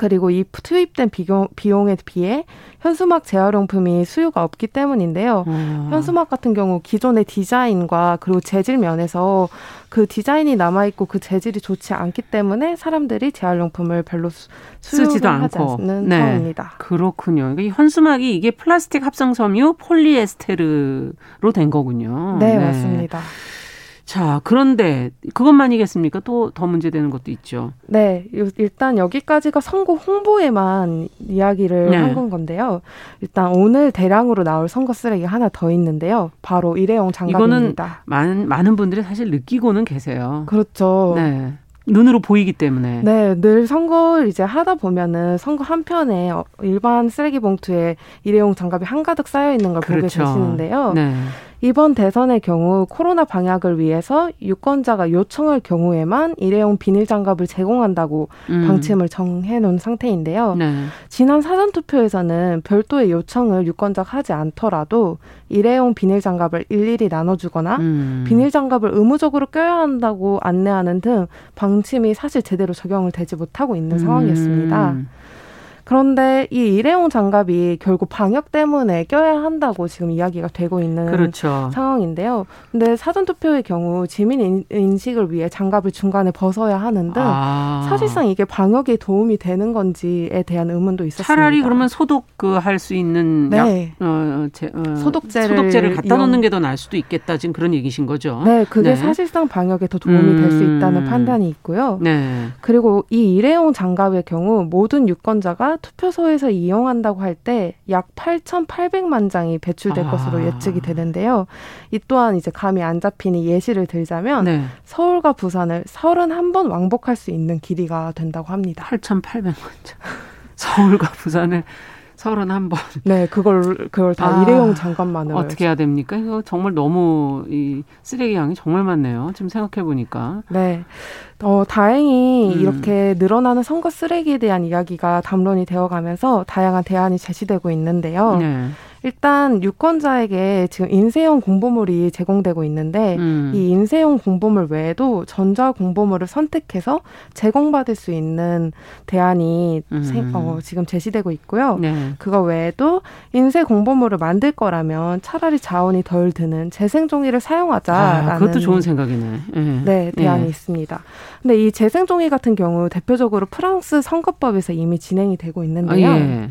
그리고 이 투입된 비용, 비용에 비해 현수막 재활용품이 수요가 없기 때문인데요. 음. 현수막 같은 경우 기존의 디자인과 그리고 재질 면에서 그 디자인이 남아 있고 그 재질이 좋지 않기 때문에 사람들이 재활용품을 별로 수, 쓰지도 않고 않는 네. 상황입니다. 그렇군요. 그러니까 이 현수막이 이게 플라스틱 합성 섬유 폴리에스테르로 된 거군요. 네. 네. 맞습니다. 자, 그런데 그것만이겠습니까? 또 더 문제되는 것도 있죠. 네, 일단 여기까지가 선거 홍보에만 이야기를 네. 한건 건데요. 일단 오늘 대량으로 나올 선거 쓰레기 하나 더 있는데요. 바로 일회용 장갑입니다. 이거는 많은 많은 분들이 사실 느끼고는 계세요. 그렇죠. 네. 눈으로 보이기 때문에. 네, 늘 선거를 이제 하다 보면은 선거 한 편에 일반 쓰레기 봉투에 일회용 장갑이 한가득 쌓여 있는 걸 그렇죠. 보게 되시는데요. 네. 이번 대선의 경우 코로나 방역을 위해서 유권자가 요청할 경우에만 일회용 비닐 장갑을 제공한다고 음. 방침을 정해 놓은 상태인데요. 네. 지난 사전 투표에서는 별도의 요청을 유권자가 하지 않더라도 일회용 비닐 장갑을 일일이 나눠 주거나 음. 비닐 장갑을 의무적으로 껴야 한다고 안내하는 등 방침이 사실 제대로 적용을 되지 못하고 있는 음. 상황이었습니다. 그런데 이 일회용 장갑이 결국 방역 때문에 껴야 한다고 지금 이야기가 되고 있는 그렇죠. 상황인데요. 근데 사전 투표의 경우 지민 인식을 위해 장갑을 중간에 벗어야 하는 등 아. 사실상 이게 방역에 도움이 되는 건지에 대한 의문도 있었습니다. 차라리 그러면 소독 그 할 수 있는 네. 약, 어, 제, 어, 소독제를, 소독제를 갖다 놓는 게 더 나을 수도 있겠다 지금 그런 얘기신 거죠. 네, 그게 네. 사실상 방역에 더 도움이 음. 될수 있다는 판단이 있고요. 네. 그리고 이 일회용 장갑의 경우 모든 유권자가 투표소에서 이용한다고 할 때 약 8,800만 장이 배출될 아. 것으로 예측이 되는데요. 이 또한 이제 감이 안 잡히니 예시를 들자면 네. 서울과 부산을 31번 왕복할 수 있는 길이가 된다고 합니다. 8,800만 장. 서울과 부산을 서른 한 번. 네, 그걸 그걸 다 아, 일회용 장갑만으로 어떻게 해야 됩니까? 이거 정말 너무 이 쓰레기 양이 정말 많네요. 지금 생각해 보니까. 네. 어, 다행히 음. 이렇게 늘어나는 선거 쓰레기에 대한 이야기가 담론이 되어 가면서 다양한 대안이 제시되고 있는데요. 네. 일단 유권자에게 지금 인쇄용 공보물이 제공되고 있는데 음. 이 인쇄용 공보물 외에도 전자 공보물을 선택해서 제공받을 수 있는 대안이 음. 세, 어, 지금 제시되고 있고요. 네. 그거 외에도 인쇄 공보물을 만들 거라면 차라리 자원이 덜 드는 재생 종이를 사용하자라는 아, 그것도 좋은 생각이네. 네, 네 대안이 네. 있습니다. 근데 이 재생 종이 같은 경우 대표적으로 프랑스 선거법에서 이미 진행이 되고 있는데요. 아, 예.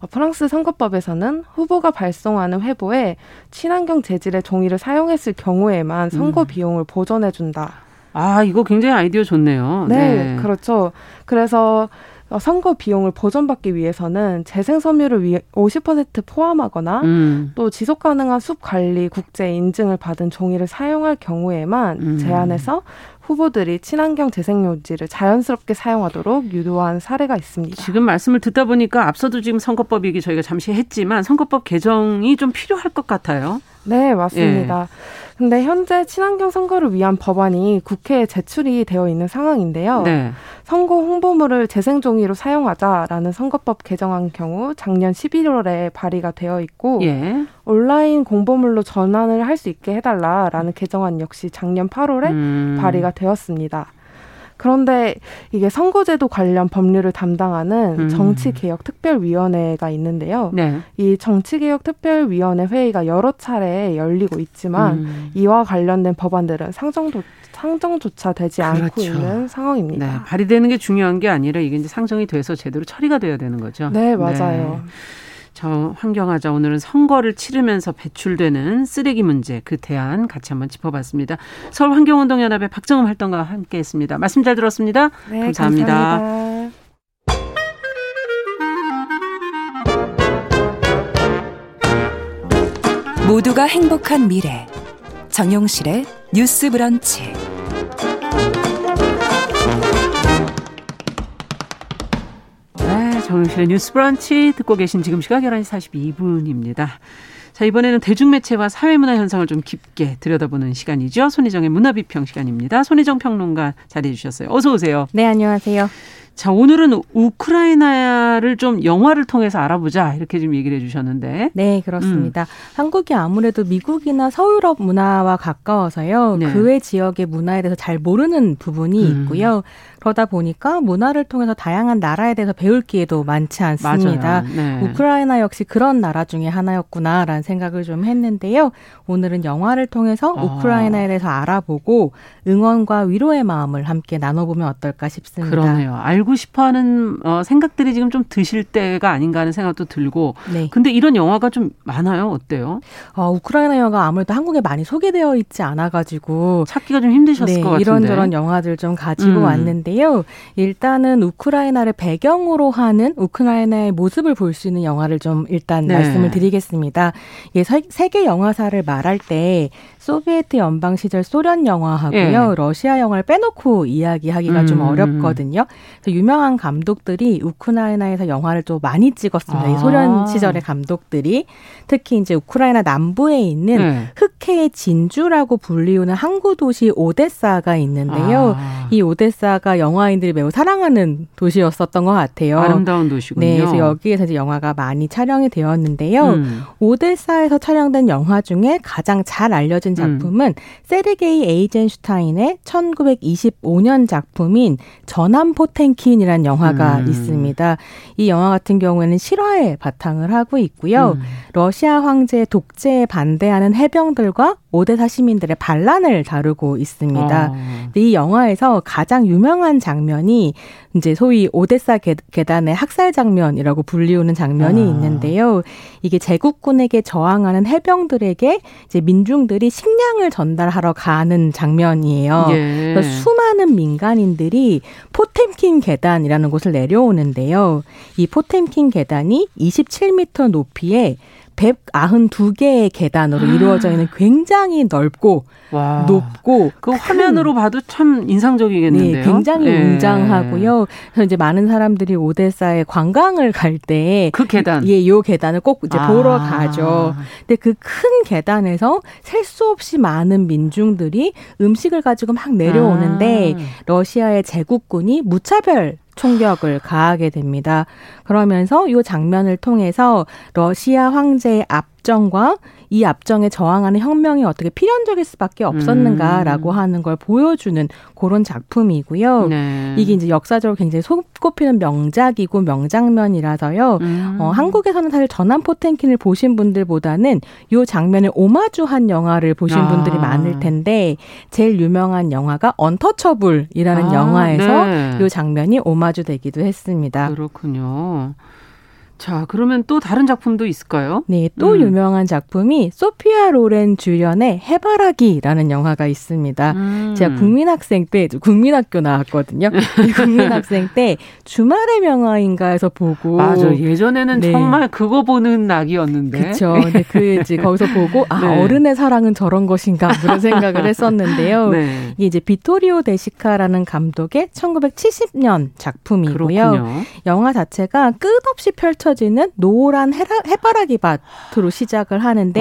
어, 프랑스 선거법에서는 후보가 발송하는 회보에 친환경 재질의 종이를 사용했을 경우에만 선거 음. 비용을 보전해준다. 아, 이거 굉장히 아이디어 좋네요. 네, 네. 그렇죠. 그래서 어, 선거 비용을 보전받기 위해서는 재생 섬유를 위해 50% 포함하거나 음. 또 지속 가능한 숲 관리 국제 인증을 받은 종이를 사용할 경우에만 음. 제한해서 후보들이 친환경 재생용지를 자연스럽게 사용하도록 유도한 사례가 있습니다. 지금 말씀을 듣다 보니까 앞서도 지금 선거법 얘기 저희가 잠시 했지만 선거법 개정이 좀 필요할 것 같아요. 네, 맞습니다. 예. 근데 현재 친환경 선거를 위한 법안이 국회에 제출이 되어 있는 상황인데요. 네. 선거 홍보물을 재생 종이로 사용하자라는 선거법 개정안 경우 작년 11월에 발의가 되어 있고 예. 온라인 공보물로 전환을 할 수 있게 해달라라는 개정안 역시 작년 8월에 음. 발의가 되었습니다. 그런데 이게 선거제도 관련 법률을 담당하는 음. 정치개혁특별위원회가 있는데요. 네. 이 정치개혁특별위원회 회의가 여러 차례 열리고 있지만 음. 이와 관련된 법안들은 상정도 상정조차 되지 그렇죠. 않고 있는 상황입니다. 네, 발의되는 게 중요한 게 아니라 이게 이제 상정이 돼서 제대로 처리가 돼야 되는 거죠. 네, 맞아요. 네. 저 환경하자 오늘은 선거를 치르면서 배출되는 쓰레기 문제 그 대안 같이 한번 짚어봤습니다. 서울 환경운동연합의 박정음 활동가와 함께했습니다. 말씀 잘 들었습니다. 네, 감사합니다. 감사합니다. 모두가 행복한 미래 정용실의 뉴스 브런치. 정영실의 뉴스 브런치 듣고 계신 지금 시각 11시 42분입니다. 자, 이번에는 대중매체와 사회문화 현상을 좀 깊게 들여다보는 시간이죠. 손희정의 문화비평 시간입니다. 손희정 평론가 자리해 주셨어요. 어서 오세요. 네, 안녕하세요. 자, 오늘은 우크라이나를 좀 영화를 통해서 알아보자 이렇게 좀 얘기를 해주셨는데. 네, 그렇습니다. 음. 한국이 아무래도 미국이나 서유럽 문화와 가까워서요. 네. 그 외 지역의 문화에 대해서 잘 모르는 부분이 음. 있고요. 그러다 보니까 문화를 통해서 다양한 나라에 대해서 배울 기회도 많지 않습니다. 네. 우크라이나 역시 그런 나라 중에 하나였구나라는 생각을 좀 했는데요. 오늘은 영화를 통해서 아. 우크라이나에 대해서 알아보고 응원과 위로의 마음을 함께 나눠보면 어떨까 싶습니다. 그러네요. 알고 싶어하는 어, 생각들이 지금 좀 드실 때가 아닌가 하는 생각도 들고. 네. 근데 이런 영화가 좀 많아요. 어때요? 어, 우크라이나 영화가 아무래도 한국에 많이 소개되어 있지 않아가지고 찾기가 좀 힘드셨을 네, 것 같은데 이런저런 영화들 좀 가지고 음. 왔는데. 있는데요. 일단은 우크라이나를 배경으로 하는 우크라이나의 모습을 볼 수 있는 영화를 좀 일단 네. 말씀을 드리겠습니다. 예, 세계 영화사를 말할 때 소비에트 연방 시절 소련 영화하고요, 예. 러시아 영화를 빼놓고 이야기하기가 음. 좀 어렵거든요. 유명한 감독들이 우크라이나에서 영화를 좀 많이 찍었습니다. 아. 이 소련 시절의 감독들이 특히 이제 우크라이나 남부에 있는 네. 흑해의 진주라고 불리우는 항구 도시 오데사가 있는데요. 아. 이 오데사가 영화인들이 매우 사랑하는 도시였었던 것 같아요. 아름다운 도시군요. 네, 그래서 여기에서 이제 영화가 많이 촬영이 되었는데요. 음. 오데사에서 촬영된 영화 중에 가장 잘 알려진 작품은 음. 세르게이 에이젠슈타인의 1925년 작품인 전함 포텐킨이라는 영화가 음. 있습니다. 이 영화 같은 경우에는 실화에 바탕을 하고 있고요. 음. 러시아 황제의 독재에 반대하는 해병들과 오데사 시민들의 반란을 다루고 있습니다. 어. 이 영화에서 가장 유명한 장면이 이제 소위 오데사 계단의 학살 장면이라고 불리우는 장면이 아. 있는데요. 이게 제국군에게 저항하는 해병들에게 이제 민중들이 식량을 전달하러 가는 장면이에요. 예. 수많은 민간인들이 포템킨 계단이라는 곳을 내려오는데요. 이 포템킨 계단이 27m 높이에 192개의 계단으로 이루어져 있는 굉장히 넓고 와. 높고 그 화면으로 봐도 참 인상적이겠는데요. 네, 굉장히 네. 웅장하고요. 그래서 이제 많은 사람들이 오데사에 관광을 갈 때 그 계단, 예, 요 계단을 꼭 이제 아. 보러 가죠. 근데 그 큰 계단에서 셀 수 없이 많은 민중들이 음식을 가지고 막 내려오는데 아. 러시아의 제국군이 무차별 총격을 가하게 됩니다. 그러면서 이 장면을 통해서 러시아 황제의 압정과 이 압정에 저항하는 혁명이 어떻게 필연적일 수밖에 없었는가라고 음. 하는 걸 보여주는 그런 작품이고요. 네. 이게 이제 역사적으로 굉장히 손꼽히는 명작이고 명장면이라서요. 음. 어, 한국에서는 사실 전함 포텐킨을 보신 분들보다는 이 장면을 오마주한 영화를 보신 아. 분들이 많을 텐데 제일 유명한 영화가 언터처블이라는 아, 영화에서 네. 이 장면이 오마주되기도 했습니다. 그렇군요. 자, 그러면 또 다른 작품도 있을까요? 네, 또 음. 유명한 작품이 소피아 로렌 주연의 해바라기라는 영화가 있습니다. 음. 제가 국민학생 때 국민학교 나왔거든요. 국민학생 때 주말의 명화인가에서 보고 맞아. 예전에는 네. 정말 그거 보는 낙이었는데. 그렇죠. 네, 그 이제 거기서 보고 아, 네. 어른의 사랑은 저런 것인가 그런 생각을 했었는데요. 네. 이게 이제 비토리오 데시카라는 감독의 1970년 작품이고요. 그렇군요. 영화 자체가 끝없이 펼쳐 펼쳐지는 노란 해라, 해바라기 밭으로 시작을 하는데.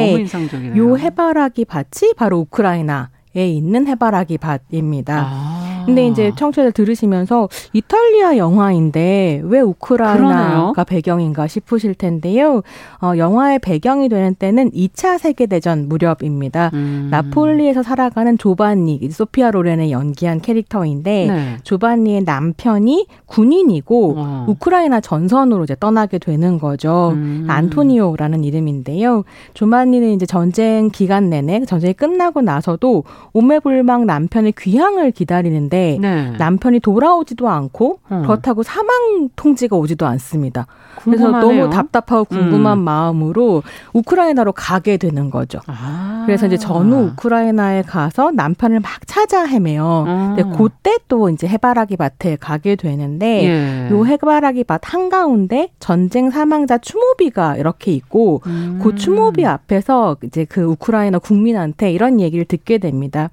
요 해바라기 밭이 바로 우크라이나 에 있는 해바라기 밭입니다. 아. 근데 이제 청취자들 들으시면서 이탈리아 영화인데 왜 우크라이나가 그러네요. 배경인가 싶으실 텐데요. 어, 영화의 배경이 되는 때는 2차 세계대전 무렵입니다. 음. 나폴리에서 살아가는 조반니, 소피아 로렌의 연기한 캐릭터인데 네. 조반니의 남편이 군인이고 어. 우크라이나 전선으로 이제 떠나게 되는 거죠. 음. 안토니오라는 이름인데요. 조반니는 이제 전쟁 기간 내내 전쟁이 끝나고 나서도 오매불망 남편의 귀향을 기다리는데 있는데 네. 남편이 돌아오지도 않고 어. 그렇다고 사망 통지가 오지도 않습니다. 궁금하네요. 그래서 너무 답답하고 궁금한 음. 마음으로 우크라이나로 가게 되는 거죠. 아. 그래서 이제 전후 우크라이나에 가서 남편을 막 찾아 헤매요. 아. 근데 그때 또 이제 해바라기 밭에 가게 되는데 예. 요 해바라기 밭 한가운데 전쟁 사망자 추모비가 이렇게 있고 음. 그 추모비 앞에서 이제 그 우크라이나 국민한테 이런 얘기를 듣게 됩니다.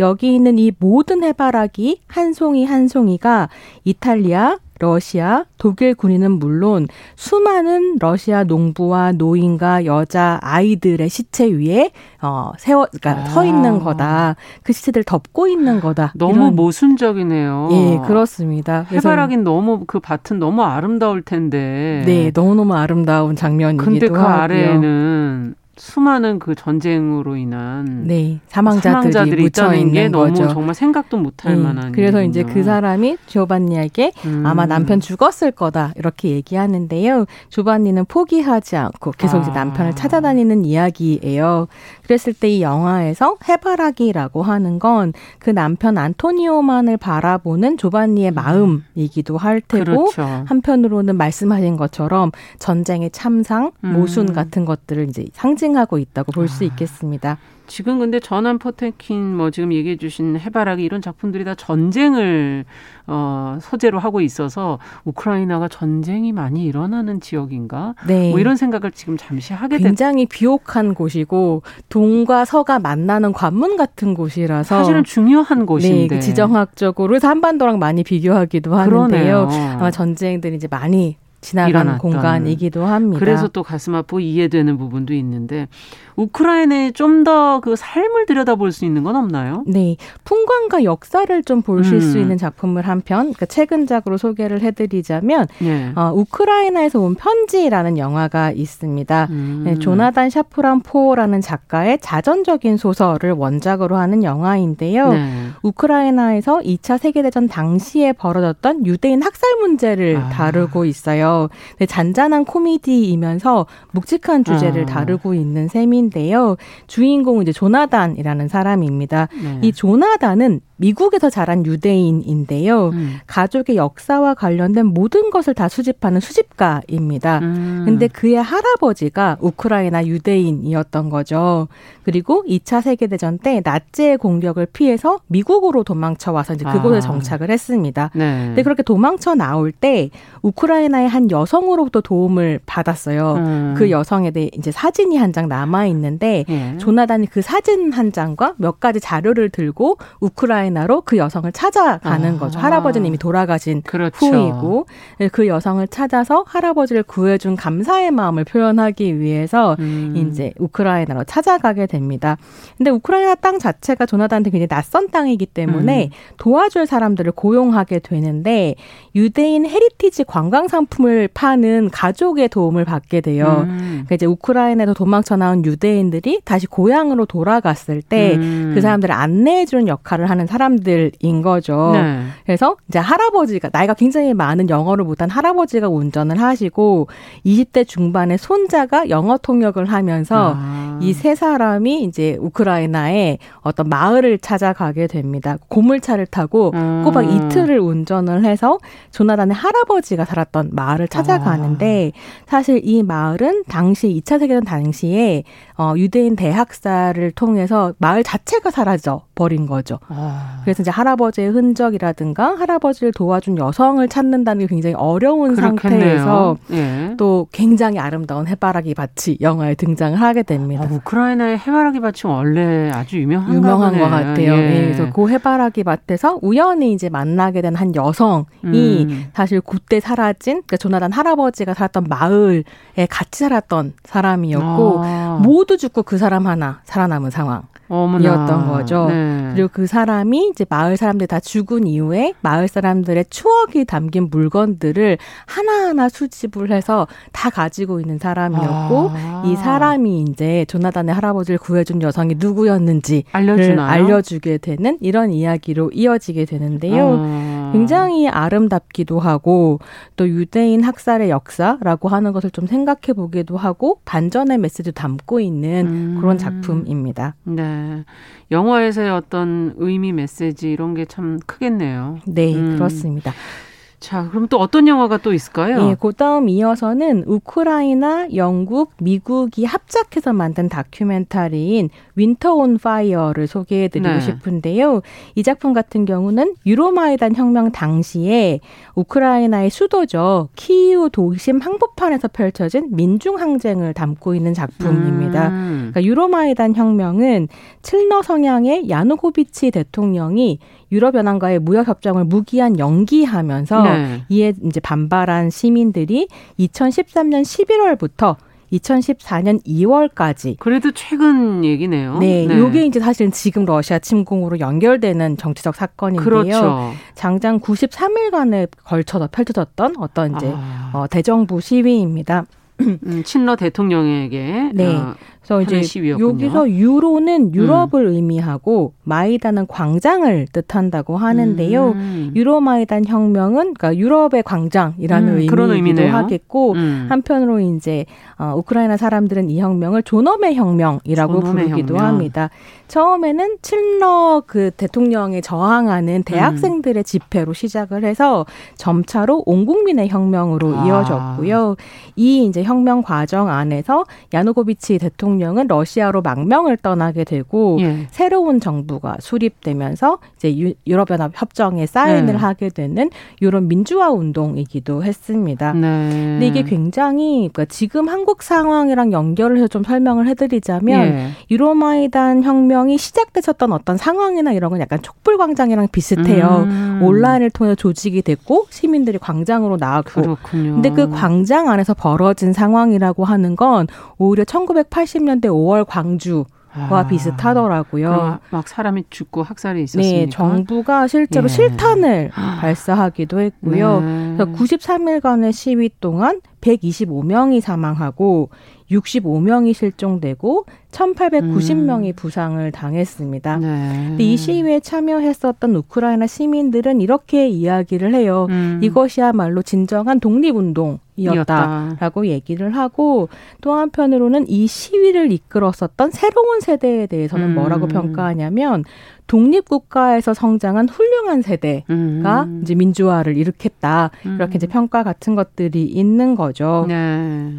여기 있는 이 모든 해바라기 한 송이 한 송이가 이탈리아, 러시아, 독일 군인은 물론 수많은 러시아 농부와 노인과 여자 아이들의 시체 위에 어 세워 그러니까 아. 서 있는 거다. 그 시체들 덮고 있는 거다. 너무 이런. 모순적이네요. 예, 그렇습니다. 해바라긴 너무 그 밭은 너무 아름다울 텐데. 네, 너무 너무 아름다운 장면이기도 근데 그 하고요. 아래에는 수많은 그 전쟁으로 인한 네, 사망자들이, 사망자들이 있는 게 너무 거죠. 정말 생각도 못할 네, 만한. 그래서 일이군요. 이제 그 사람이 조반니에게 음. 아마 남편 죽었을 거다 이렇게 얘기하는데요. 조반니는 포기하지 않고 계속 아. 이제 남편을 찾아다니는 이야기예요. 그랬을 때 이 영화에서 해바라기라고 하는 건 그 남편 안토니오만을 바라보는 조반니의 음. 마음이기도 할 테고 그렇죠. 한편으로는 말씀하신 것처럼 전쟁의 참상, 모순 음. 같은 것들을 이제 상징 상징하고 있다고 볼수 아. 있겠습니다. 지금 근데 전환 포테킨 뭐 지금 얘기해 주신 해바라기 이런 작품들이 다 전쟁을 어 소재로 하고 있어서 우크라이나가 전쟁이 많이 일어나는 지역인가? 네. 뭐 이런 생각을 지금 잠시 하게 됐 굉장히 비옥한 곳이고 동과 서가 만나는 관문 같은 곳이라서 사실은 중요한 곳인데 네, 그 지정학적으로 한반도랑 많이 비교하기도 하는데요. 그러네요. 아마 전쟁들이 이제 많이 지나가는 공간이기도 합니다. 그래서 또 가슴 아프고 이해되는 부분도 있는데 우크라이나에 좀 더 그 삶을 들여다볼 수 있는 건 없나요? 네, 풍광과 역사를 좀 보실 음. 수 있는 작품을 한 편, 그러니까 최근작으로 소개를 해드리자면 네. 어, 우크라이나에서 온 편지라는 영화가 있습니다. 음. 네, 조나단 샤프란 포라는 작가의 자전적인 소설을 원작으로 하는 영화인데요. 네. 우크라이나에서 2차 세계대전 당시에 벌어졌던 유대인 학살 문제를 아. 다루고 있어요. 네, 잔잔한 코미디이면서 묵직한 주제를 아. 다루고 있는 셈인 인데요. 주인공은 이제 조나단이라는 사람입니다. 네. 이 조나단은 미국에서 자란 유대인인데요. 음. 가족의 역사와 관련된 모든 것을 다 수집하는 수집가입니다. 음. 근데 그의 할아버지가 우크라이나 유대인이었던 거죠. 그리고 2차 세계대전 때 나치의 공격을 피해서 미국으로 도망쳐 와서 이제 그곳에 아. 정착을 했습니다. 네. 근데 그렇게 도망쳐 나올 때 우크라이나의 한 여성으로부터 도움을 받았어요. 음. 그 여성에 대해 이제 사진이 한 장 남아 있는데 예. 조나단이 그 사진 한 장과 몇 가지 자료를 들고 우크라이나 우크라이나로 그 여성을 찾아가는 아. 거죠. 할아버지는 이미 돌아가신 그렇죠. 후이고 네, 그 여성을 찾아서 할아버지를 구해준 감사의 마음을 표현하기 위해서 음. 이제 우크라이나로 찾아가게 됩니다. 근데 우크라이나 땅 자체가 조나단한테 굉장히 낯선 땅이기 때문에 음. 도와줄 사람들을 고용하게 되는데 유대인 heritage 관광 상품을 파는 가족의 도움을 받게 돼요. 음. 그러니까 이제 우크라이나에서 도망쳐 나온 유대인들이 다시 고향으로 돌아갔을 때그 음. 사람들을 안내해 주는 역할을 하는 사람들인 거죠. 네. 그래서 이제 할아버지가 나이가 굉장히 많은 영어를 못한 할아버지가 운전을 하시고 20대 중반의 손자가 영어 통역을 하면서 아. 이세 사람이 이제 우크라이나의 어떤 마을을 찾아가게 됩니다. 고물차를 타고 음. 꼬박 이틀을 운전을 해서 조나단의 할아버지가 살았던 마을을 찾아가는데 아. 사실 이 마을은 당시 2차 세계대전 당시에 어, 유대인 대학살을 통해서 마을 자체가 사라져 버린 거죠. 아. 그래서 이제 할아버지의 흔적이라든가 할아버지를 도와준 여성을 찾는다는 게 굉장히 어려운 그렇겠네요. 상태에서 예. 또 굉장히 아름다운 해바라기 밭이 영화에 등장을 하게 됩니다. 아, 우크라이나의 해바라기 밭이 원래 아주 유명한 유명한. 것 같아요. 예. 예. 그래서 그 해바라기 밭에서 우연히 이제 만나게 된 한 여성이 음. 사실 그때 사라진 그러니까 조나단 할아버지가 살았던 마을에 같이 살았던 사람이었고 아. 모두 죽고 그 사람 하나 살아남은 상황. 이었던 거죠. 네. 그리고 그 사람이 이제 마을 사람들 다 죽은 이후에 마을 사람들의 추억이 담긴 물건들을 하나하나 수집을 해서 다 가지고 있는 사람이었고 아. 이 사람이 이제 조나단의 할아버지를 구해준 여성이 누구였는지를 알려주나요? 알려주게 되는 이런 이야기로 이어지게 되는데요. 아. 굉장히 아름답기도 하고 또 유대인 학살의 역사라고 하는 것을 좀 생각해 보기도 하고 반전의 메시지 담고 있는 음. 그런 작품입니다. 네. 영화에서의 어떤 의미 메시지 이런 게 참 크겠네요. 네, 음. 그렇습니다. 자, 그럼 또 어떤 영화가 또 있을까요? 예, 그 다음 이어서는 우크라이나, 영국, 미국이 합작해서 만든 다큐멘터리인 Winter on Fire를 소개해 드리고 네. 싶은데요. 이 작품 같은 경우는 유로마이단 혁명 당시에 우크라이나의 수도죠. 키이우 도심 항복판에서 펼쳐진 민중 항쟁을 담고 있는 작품입니다. 음. 그러니까 유로마이단 혁명은 칠너 성향의 야누고비치 대통령이 유럽연합과의 무역협정을 무기한 연기하면서 네. 이에 이제 반발한 시민들이 2013년 11월부터 2014년 2월까지. 그래도 최근 얘기네요. 네, 네. 이게 이제 사실은 지금 러시아 침공으로 연결되는 정치적 사건인데요. 그렇죠. 장장 93일간에 걸쳐서 펼쳐졌던 어떤 이제 아. 어, 대정부 시위입니다. 음, 친러 대통령에게 네. 어, 그래서 이제 시위였군요. 여기서 유로는 유럽을 음. 의미하고 마이단은 광장을 뜻한다고 하는데요. 음. 유로 마이단 혁명은 그러니까 유럽의 광장이라는 음, 의미이기도. 하겠고 음. 한편으로 이제 어, 우크라이나 사람들은 이 혁명을 존엄의 혁명이라고 존엄의 부르기도 혁명. 합니다. 처음에는 칠러 그 대통령에 저항하는 대학생들의 음. 집회로 시작을 해서 점차로 온 국민의 혁명으로 아. 이어졌고요. 이 이제 혁명 과정 안에서 야누고비치 대통령 대통령은 러시아로 망명을 떠나게 되고 예. 새로운 정부가 수립되면서 이제 유럽연합 협정에 사인을 네. 하게 되는 유럽 민주화 운동이기도 했습니다. 네. 근데 이게 굉장히 그러니까 지금 한국 상황이랑 연결을 해서 좀 설명을 해드리자면 예. 유로마이단 혁명이 시작되었던 어떤 상황이나 이런 건 약간 촛불광장이랑 비슷해요. 음. 온라인을 통해 조직이 됐고 시민들이 광장으로 나왔고. 그렇군요. 근데 그 광장 안에서 벌어진 상황이라고 하는 건 오히려 1980 80년대 5월 광주 와 아, 비슷하더라고요. 막 사람이 죽고 학살이 있었으니까. 네, 정부가 실제로 예. 실탄을 발사하기도 했고요. 네. 그래서 93일간의 시위 동안 125명이 사망하고 65명이 실종되고 1,890명이 음. 부상을 당했습니다. 네. 근데 이 시위에 참여했었던 우크라이나 시민들은 이렇게 이야기를 해요. 음. 이것이야말로 진정한 독립운동 이었다라고 얘기를 하고 또 한편으로는 이 시위를 이끌었었던 새로운 세대에 대해서는 음. 뭐라고 평가하냐면 독립국가에서 성장한 훌륭한 세대가 음. 이제 민주화를 일으켰다. 이렇게 이제 음. 평가 같은 것들이 있는 거죠. 네.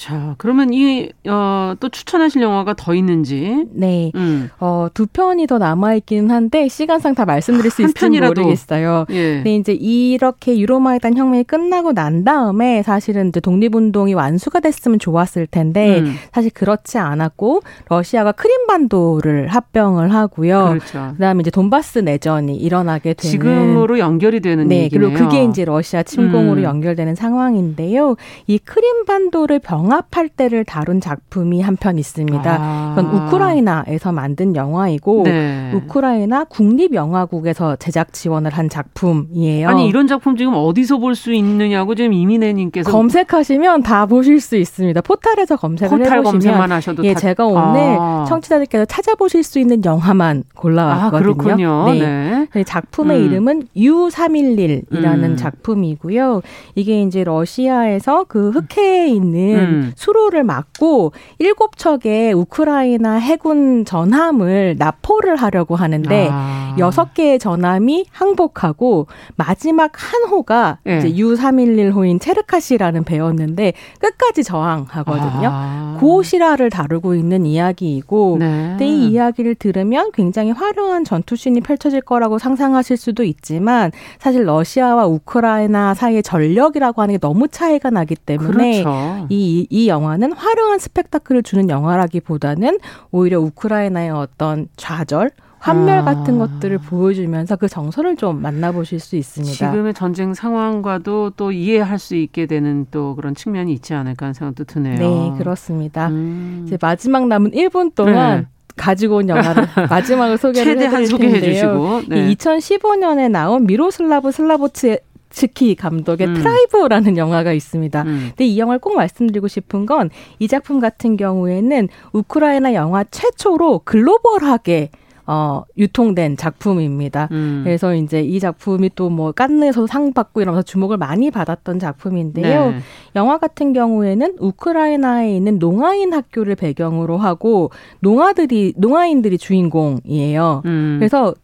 자, 그러면 이, 어, 또 추천하실 영화가 더 있는지. 네. 음. 어, 두 편이 더 남아있기는 한데, 시간상 다 말씀드릴 수 있을지 모르겠어요. 예. 근데 이제 이렇게 유로마이단 혁명이 끝나고 난 다음에 사실은 이제 독립운동이 완수가 됐으면 좋았을 텐데, 음. 사실 그렇지 않았고, 러시아가 크림반도를 합병을 하고요. 그렇죠. 그 다음에 이제 돈바스 내전이 일어나게 되는. 지금으로 연결이 되는 네, 얘기네요. 그리고 그게 이제 러시아 침공으로 음. 연결되는 상황인데요. 이 크림반도를 병 병합할 때를 다룬 작품이 한 편 있습니다. 아. 이건 우크라이나에서 만든 영화이고 네. 우크라이나 국립영화국에서 제작 지원을 한 작품이에요. 아니 이런 작품 지금 어디서 볼 수 있느냐고 지금 이민혜님께서 검색하시면 다 보실 수 있습니다. 포탈에서 검색을 포탈 해보시면 검색만 하셔도 예, 다... 제가 오늘 아. 청취자들께서 찾아보실 수 있는 영화만 골라왔거든요. 아, 그렇군요. 네. 네. 작품의 음. 이름은 U311이라는 음. 작품이고요. 이게 이제 러시아에서 그 흑해에 있는 음. 음. 수로를 막고 일곱 척의 우크라이나 해군 전함을 납포를 하려고 하는데 아. 여섯 아. 개의 전함이 항복하고 마지막 한 호가 네. 이제 U311 호인 체르카시라는 배였는데 끝까지 저항하거든요. 아. 고시라를 다루고 있는 이야기이고 네. 근데 이 이야기를 들으면 굉장히 화려한 전투신이 펼쳐질 거라고 상상하실 수도 있지만 사실 러시아와 우크라이나 사이의 전력이라고 하는 게 너무 차이가 나기 때문에 그렇죠. 이 이, 영화는 화려한 스펙타클을 주는 영화라기보다는 오히려 우크라이나의 어떤 좌절, 환멸 아. 같은 것들을 보여주면서 그 정서를 좀 만나보실 수 있습니다. 지금의 전쟁 상황과도 또 이해할 수 있게 되는 또 그런 측면이 있지 않을까 하는 생각도 드네요. 네, 그렇습니다. 음. 이제 마지막 남은 1분 동안 네. 가지고 온 영화를 마지막으로 소개를 해드릴 텐데요. 네. 2015년에 나온 미로슬라브 슬라보슈비츠키 감독의 음. Tribe라는 영화가 있습니다. 음. 근데 이 영화를 꼭 말씀드리고 싶은 건 이 작품 같은 경우에는 우크라이나 영화 최초로 글로벌하게 어, 유통된 작품입니다. 음. 그래서 이제 이 작품이 또 뭐 깐느에서 상 받고 이러면서 주목을 많이 받았던 작품인데요. 네. 영화 같은 경우에는 우크라이나에 있는 농아인 학교를 배경으로 하고 농아들이 농아인들이 주인공이에요. 음. 그래서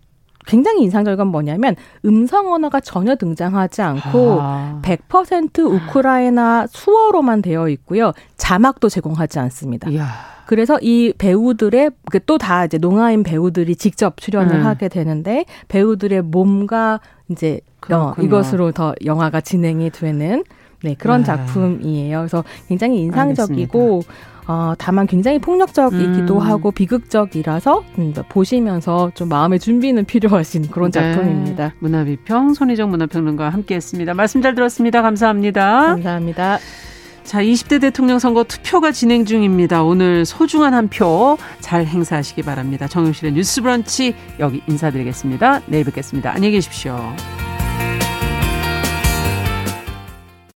굉장히 인상적인 건 뭐냐면 음성 언어가 전혀 등장하지 않고 아. 100% 우크라이나 수어로만 되어 있고요. 자막도 제공하지 않습니다. 이야. 그래서 이 배우들의 그 또다 이제 농아인 배우들이 직접 출연을 음. 하게 되는데 배우들의 몸과 이제 어, 이것으로 더 영화가 진행이 되는 네, 그런 네. 작품이에요. 그래서 굉장히 인상적이고 알겠습니다. 어, 다만 굉장히 폭력적이기도 음. 하고 비극적이라서 음, 보시면서 좀 마음의 준비는 필요하신 그런 네. 작품입니다. 문화비평 손희정 문화평론가와 함께했습니다. 말씀 잘 들었습니다. 감사합니다. 감사합니다. 자, 20대 대통령 선거 투표가 진행 중입니다. 오늘 소중한 한 표 잘 행사하시기 바랍니다. 정용실의 뉴스 브런치 여기 인사드리겠습니다. 내일 뵙겠습니다. 안녕히 계십시오.